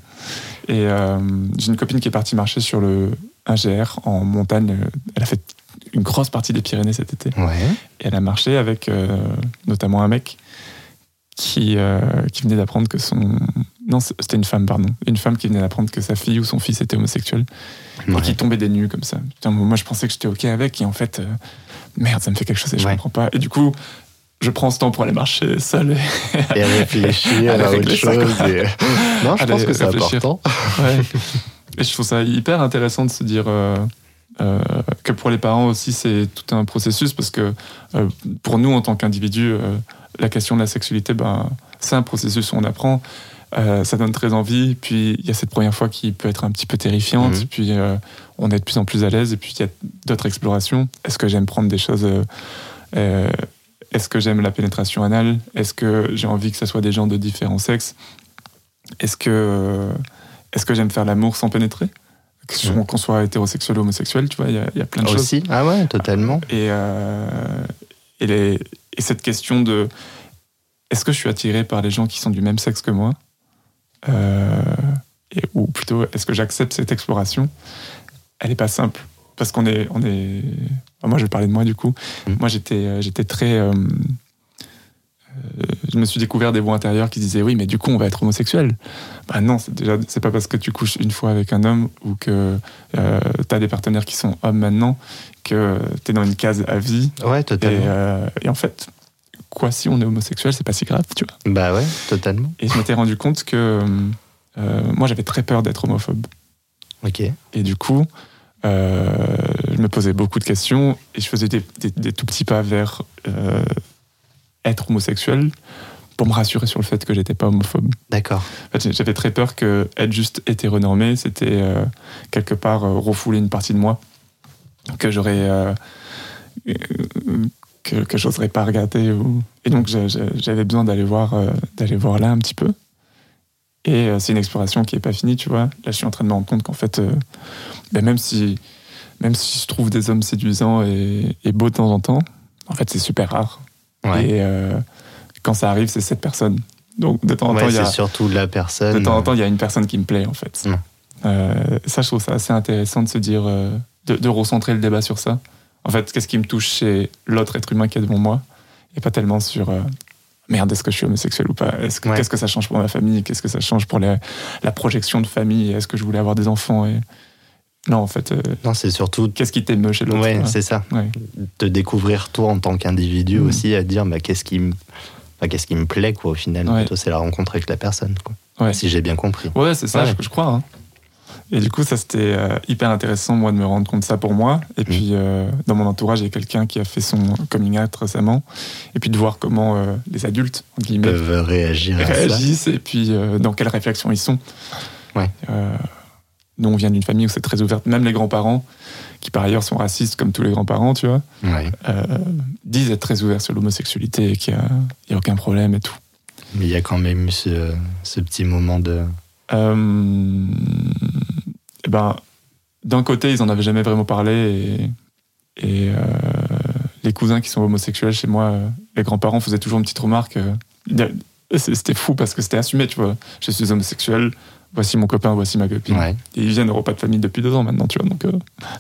Et euh, j'ai une copine qui est partie marcher sur le 1GR en montagne. Elle a fait une grosse partie des Pyrénées cet été. Ouais. Et elle a marché avec euh, notamment un mec qui, euh, qui venait d'apprendre que son. Non, c'était une femme, pardon. Une femme qui venait d'apprendre que sa fille ou son fils était homosexuel et qui tombait des nues comme ça. Putain, moi, je pensais que j'étais OK avec. Et en fait, euh, merde, ça me fait quelque chose et je Ouais. comprends pas. Et du coup, je prends ce temps pour aller marcher seul. Et, Et réfléchir à autre chose. et- Non, je Allez pense que c'est important. Ouais. Et je trouve ça hyper intéressant de se dire euh, euh, que pour les parents aussi, c'est tout un processus parce que euh, pour nous, en tant qu'individus, euh, la question de la sexualité, ben, c'est un processus où on apprend. Euh, ça donne très envie. Puis il y a cette première fois qui peut être un petit peu terrifiante. Mhm. Puis on est de plus en plus à l'aise. Et puis il y a d'autres explorations. Est-ce que j'aime prendre des choses Est-ce que j'aime la pénétration anale? Est-ce que j'ai envie que ce soit des gens de différents sexes? Est-ce que, est-ce que j'aime faire l'amour sans pénétrer? Mhm. Qu'on soit hétérosexuel ou homosexuel, tu vois, il y, a- il y a plein de choses. Aussi Ah ouais, totalement. Et, euh, et, les- et cette question de est-ce que je suis attiré par les gens qui sont du même sexe que moi? Euh, et, Ou plutôt, est-ce que j'accepte cette exploration? Elle n'est pas simple. Parce qu'on est, on est. enfin, moi, je vais parler de moi du coup. Mhm. Moi, j'étais, euh, j'étais très. euh, je me suis découvert des voix intérieures qui disaient oui, mais du coup, on va être homosexuel. Bah non, c'est déjà, c'est pas parce que tu couches une fois avec un homme ou que tu as des partenaires qui sont hommes maintenant que tu es dans une case à vie. Ouais, Et, totalement. euh, et en fait, quoi, si on est homosexuel, c'est pas si grave, tu vois. Bah ouais, totalement. Et je m'étais rendu compte que euh, moi, j'avais très peur d'être homophobe. Ok. Et du coup, euh, je me posais beaucoup de questions et je faisais des, des- des tout petits pas vers euh, être homosexuel pour me rassurer sur le fait que j'étais pas homophobe. D'accord. En fait, j'avais très peur que être juste hétéronormé, c'était euh, quelque part euh, refouler une partie de moi que j'aurais euh, euh, que, que j'oserais pas regarder. Ou... Et donc j'avais besoin d'aller voir d'aller voir là un petit peu. Et c'est une exploration qui est pas finie, tu vois. Là, je suis en train de me rendre compte qu'en fait, ben, même si même si je trouve des hommes séduisants et, et beaux de temps en temps, en fait, c'est super rare. Ouais. Et euh, quand ça arrive, c'est cette personne. Donc de temps en temps, il y a surtout la personne. de temps en temps, il y a une personne qui me plaît, en fait. Mm. Euh, ça, je trouve ça assez intéressant de se dire, euh, de, de recentrer le débat sur ça. En fait, qu'est-ce qui me touche chez l'autre être humain qui est devant moi et pas tellement sur merde, est-ce que je suis homosexuel ou pas? Est-ce que- Ouais. Qu'est-ce que ça change pour ma famille? Qu'est-ce que ça change pour la projection de famille? Est-ce que je voulais avoir des enfants et... Non, en fait, euh, Non, c'est surtout. qu'est-ce qui t'émeut chez l'autre Ouais, quoi c'est ça. Ouais. De découvrir toi en tant qu'individu Mm. aussi, à dire bah, qu'est-ce qui me. bah, qu'est-ce qui me plaît, quoi, au final. Ouais. C'est la rencontre avec la personne, quoi. Ouais. Si j'ai bien compris. Ouais, c'est ça, Ouais. je, je crois. hein. Et du coup, ça c'était euh, hyper intéressant, moi, de me rendre compte de ça pour moi. Et puis, euh, dans mon entourage, il y a quelqu'un qui a fait son coming out récemment. Et puis, de voir comment euh, les adultes, entre guillemets, Peuvent réagir à ça. réagissent et puis euh, dans quelle réflexion ils sont. Ouais. Nous, on vient d'une famille où c'est très ouvert. Même les grands-parents, qui par ailleurs sont racistes comme tous les grands-parents, tu vois, Ouais. euh, disent être très ouverts sur l'homosexualité et qu'il n'y a, aucun problème et tout. Mais il y a quand même eu ce, ce petit moment de. Euh, eh ben, d'un côté, ils en avaient jamais vraiment parlé et, et, euh, les cousins qui sont homosexuels chez moi, euh, les grands-parents faisaient toujours une petite remarque. c'était fou parce que c'était assumé, tu vois. Je suis homosexuel, voici mon copain, voici ma copine. Ouais. Et ils viennent au repas de famille depuis deux ans maintenant, tu vois. Donc, euh,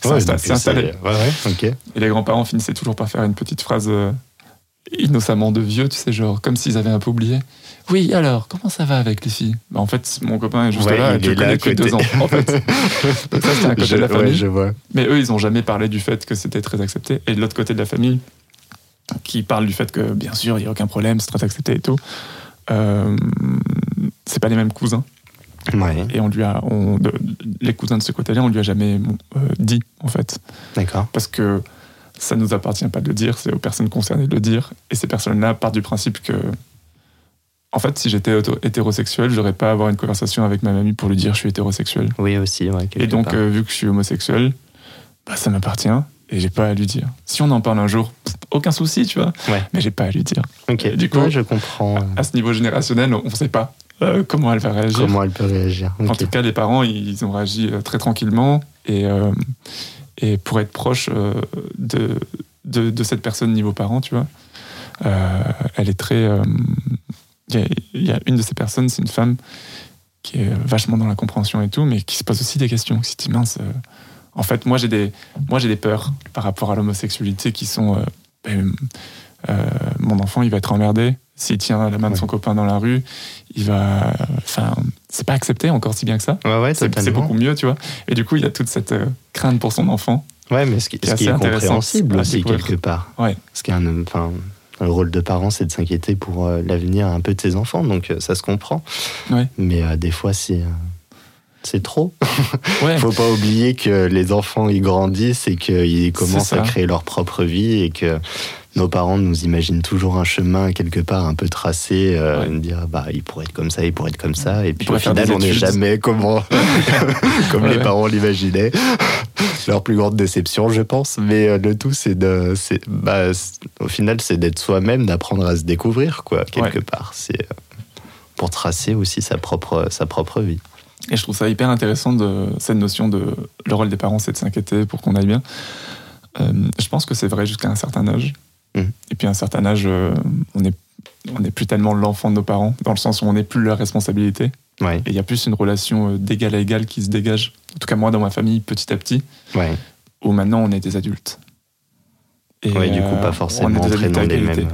c'est Ouais, installé. Ouais. Et les grands-parents finissaient toujours par faire une petite phrase euh, innocemment de vieux, tu sais, genre comme s'ils avaient un peu oublié. Oui, alors, comment ça va avec les filles? Bah, En fait, mon copain est juste là, et le connais depuis deux ans. En fait. Donc ça, c'était un côté Je- de la famille. je vois. Mais eux, ils n'ont jamais parlé du fait que c'était très accepté. Et de l'autre côté de la famille, qui parle du fait que, bien sûr, il n'y a aucun problème, c'est très accepté et tout, euh, c'est pas les mêmes cousins. Ouais, Et on lui a, on- de- les cousins de ce côté-là, on lui a jamais euh, dit, en fait d'accord. parce que ça nous appartient pas de le dire, c'est aux personnes concernées de le dire. Et ces personnes-là partent du principe que, en fait, si j'étais hétérosexuel, j'aurais pas à avoir une conversation avec ma mamie pour lui dire je suis hétérosexuel. Oui, aussi, ouais. Et donc, euh, vu que je suis homosexuel, bah, ça m'appartient et j'ai pas à lui dire. Si on en parle un jour, aucun souci, tu vois. Ouais. Mais j'ai pas à lui dire. ok. du coup- Ouais, je comprends À ce niveau générationnel, on sait pas euh, comment elle va réagir. comment elle peut réagir. En tout cas, les parents, ils ont réagi euh, très tranquillement et, euh, et pour être proche euh, de, de, de cette personne niveau parent, tu vois, elle est très. Il y, a, il y a une de ces personnes, c'est une femme qui est vachement dans la compréhension et tout, mais qui se pose aussi des questions, se dit mince. en fait, moi j'ai des, moi j'ai des peurs par rapport à l'homosexualité qui sont. ben, mon enfant, il va être emmerdé s'il tient la main de son copain dans la rue. Il va, enfin, c'est pas accepté encore si bien que ça. Ouais, ouais, C'est beaucoup mieux, tu vois. Et du coup, il y a toute cette euh, crainte pour son enfant. Ouais, mais ce qui, ce qui est compréhensible aussi, quelque part. Ouais. Parce qu'un enfin, le rôle de parent, c'est de s'inquiéter pour euh, l'avenir un peu de ses enfants, donc euh, ça se comprend. Ouais. Mais euh, des fois, c'est. euh, c'est trop. Ouais. Faut pas oublier que les enfants ils grandissent et qu'ils commencent à créer leur propre vie et que nos parents nous imaginent toujours un chemin quelque part un peu tracé, euh, Ouais. nous dire bah il pourrait être comme ça, il pourrait être comme ça, et puis au final on n'est jamais comment comme Ouais, les ouais. parents l'imaginaient. Leur plus grande déception, je pense. Mais euh, le tout, c'est de, c'est, bah, au final, c'est d'être soi-même, d'apprendre à se découvrir, quoi, quelque part. C'est euh, pour tracer aussi sa propre, sa propre vie. Et je trouve ça hyper intéressant de cette notion de le rôle des parents, c'est de s'inquiéter pour qu'on aille bien. Euh, je pense que c'est vrai jusqu'à un certain âge. Et puis à un certain âge, euh, on n'est on n'est plus tellement l'enfant de nos parents, dans le sens où on n'est plus leur responsabilité. Ouais, Et il y a plus une relation euh, d'égal à égal qui se dégage. En tout cas, moi, dans ma famille, petit à petit, ouais. où maintenant on est des adultes. Et, Ouais, du coup, euh, pas forcément est entraînant les mêmes,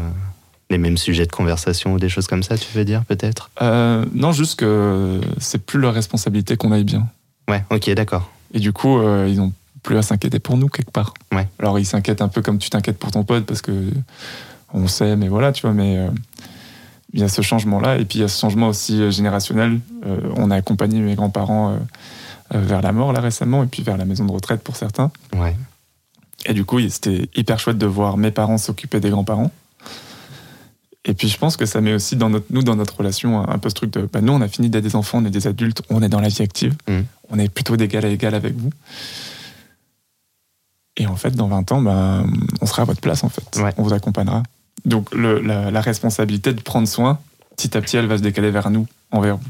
les mêmes sujets de conversation ou des choses comme ça, tu veux dire, peut-être? Euh, non, juste que c'est plus leur responsabilité qu'on aille bien. Ouais, ok, d'accord. Et du coup, euh, ils n'ont plus à s'inquiéter pour nous quelque part. Ouais. Alors ils s'inquiètent un peu comme tu t'inquiètes pour ton pote parce que on sait, mais voilà, tu vois. Mais euh, il y a ce changement-là et puis il y a ce changement aussi euh, générationnel. Euh, on a accompagné mes grands-parents euh, vers la mort là récemment et puis vers la maison de retraite pour certains. Ouais. Et du coup, c'était hyper chouette de voir mes parents s'occuper des grands-parents. Et puis je pense que ça met aussi dans notre, nous dans notre relation un, peu ce truc de bah, nous on a fini d'être des enfants, on est des adultes, on est dans la vie active, Mhm. on est plutôt d'égal à égal avec vous. Et en fait, dans 20 ans, bah, on sera à votre place en fait. Ouais. On vous accompagnera. Donc le- la, la responsabilité de prendre soin, petit à petit, elle va se décaler vers nous, envers vous.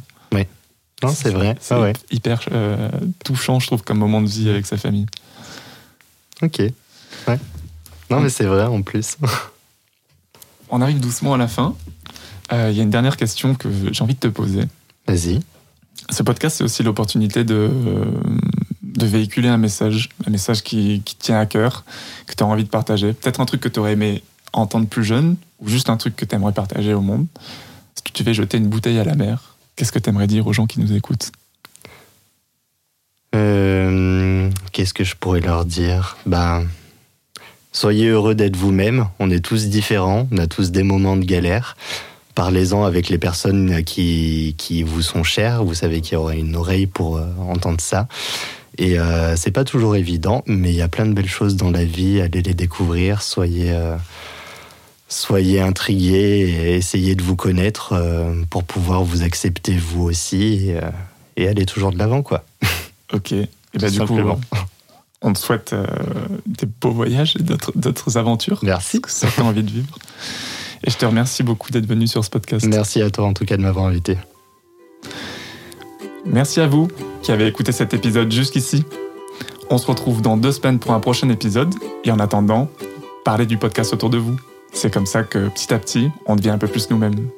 Non, c'est vrai. C'est Ah ouais. hyper euh, touchant, je trouve, comme moment de vie avec sa famille. Ok. Ouais. Non, mais c'est vrai en plus. On arrive doucement à la fin. Euh, Il y a une dernière question que j'ai envie de te poser. Vas-y. Ce podcast, c'est aussi l'opportunité de, de véhiculer un message, un message qui, tient à cœur, que tu as envie de partager. Peut-être un truc que tu aurais aimé entendre plus jeune, ou juste un truc que tu aimerais partager au monde. Si tu devais jeter une bouteille à la mer, qu'est-ce que tu aimerais dire aux gens qui nous écoutent? Euh, Qu'est-ce que je pourrais leur dire? Ben, soyez heureux d'être vous-même. On est tous différents. On a tous des moments de galère. Parlez-en avec les personnes qui, qui vous sont chères. Vous savez qu'il y aura une oreille pour euh, entendre ça. Et euh, c'est pas toujours évident, mais il y a plein de belles choses dans la vie. Allez les découvrir. Soyez, euh, soyez intrigués et essayez de vous connaître euh, pour pouvoir vous accepter vous aussi et, euh, et aller toujours de l'avant, quoi. Ok. Et bah, du coup, on te souhaite des beaux voyages et d'autres aventures Merci. que ça as envie de vivre. Et je te remercie beaucoup d'être venu sur ce podcast. Merci à toi en tout cas de m'avoir invité. Merci à vous qui avez écouté cet épisode jusqu'ici. On se retrouve dans deux semaines pour un prochain épisode. Et en attendant, parlez du podcast autour de vous. C'est comme ça que petit à petit, on devient un peu plus nous-mêmes.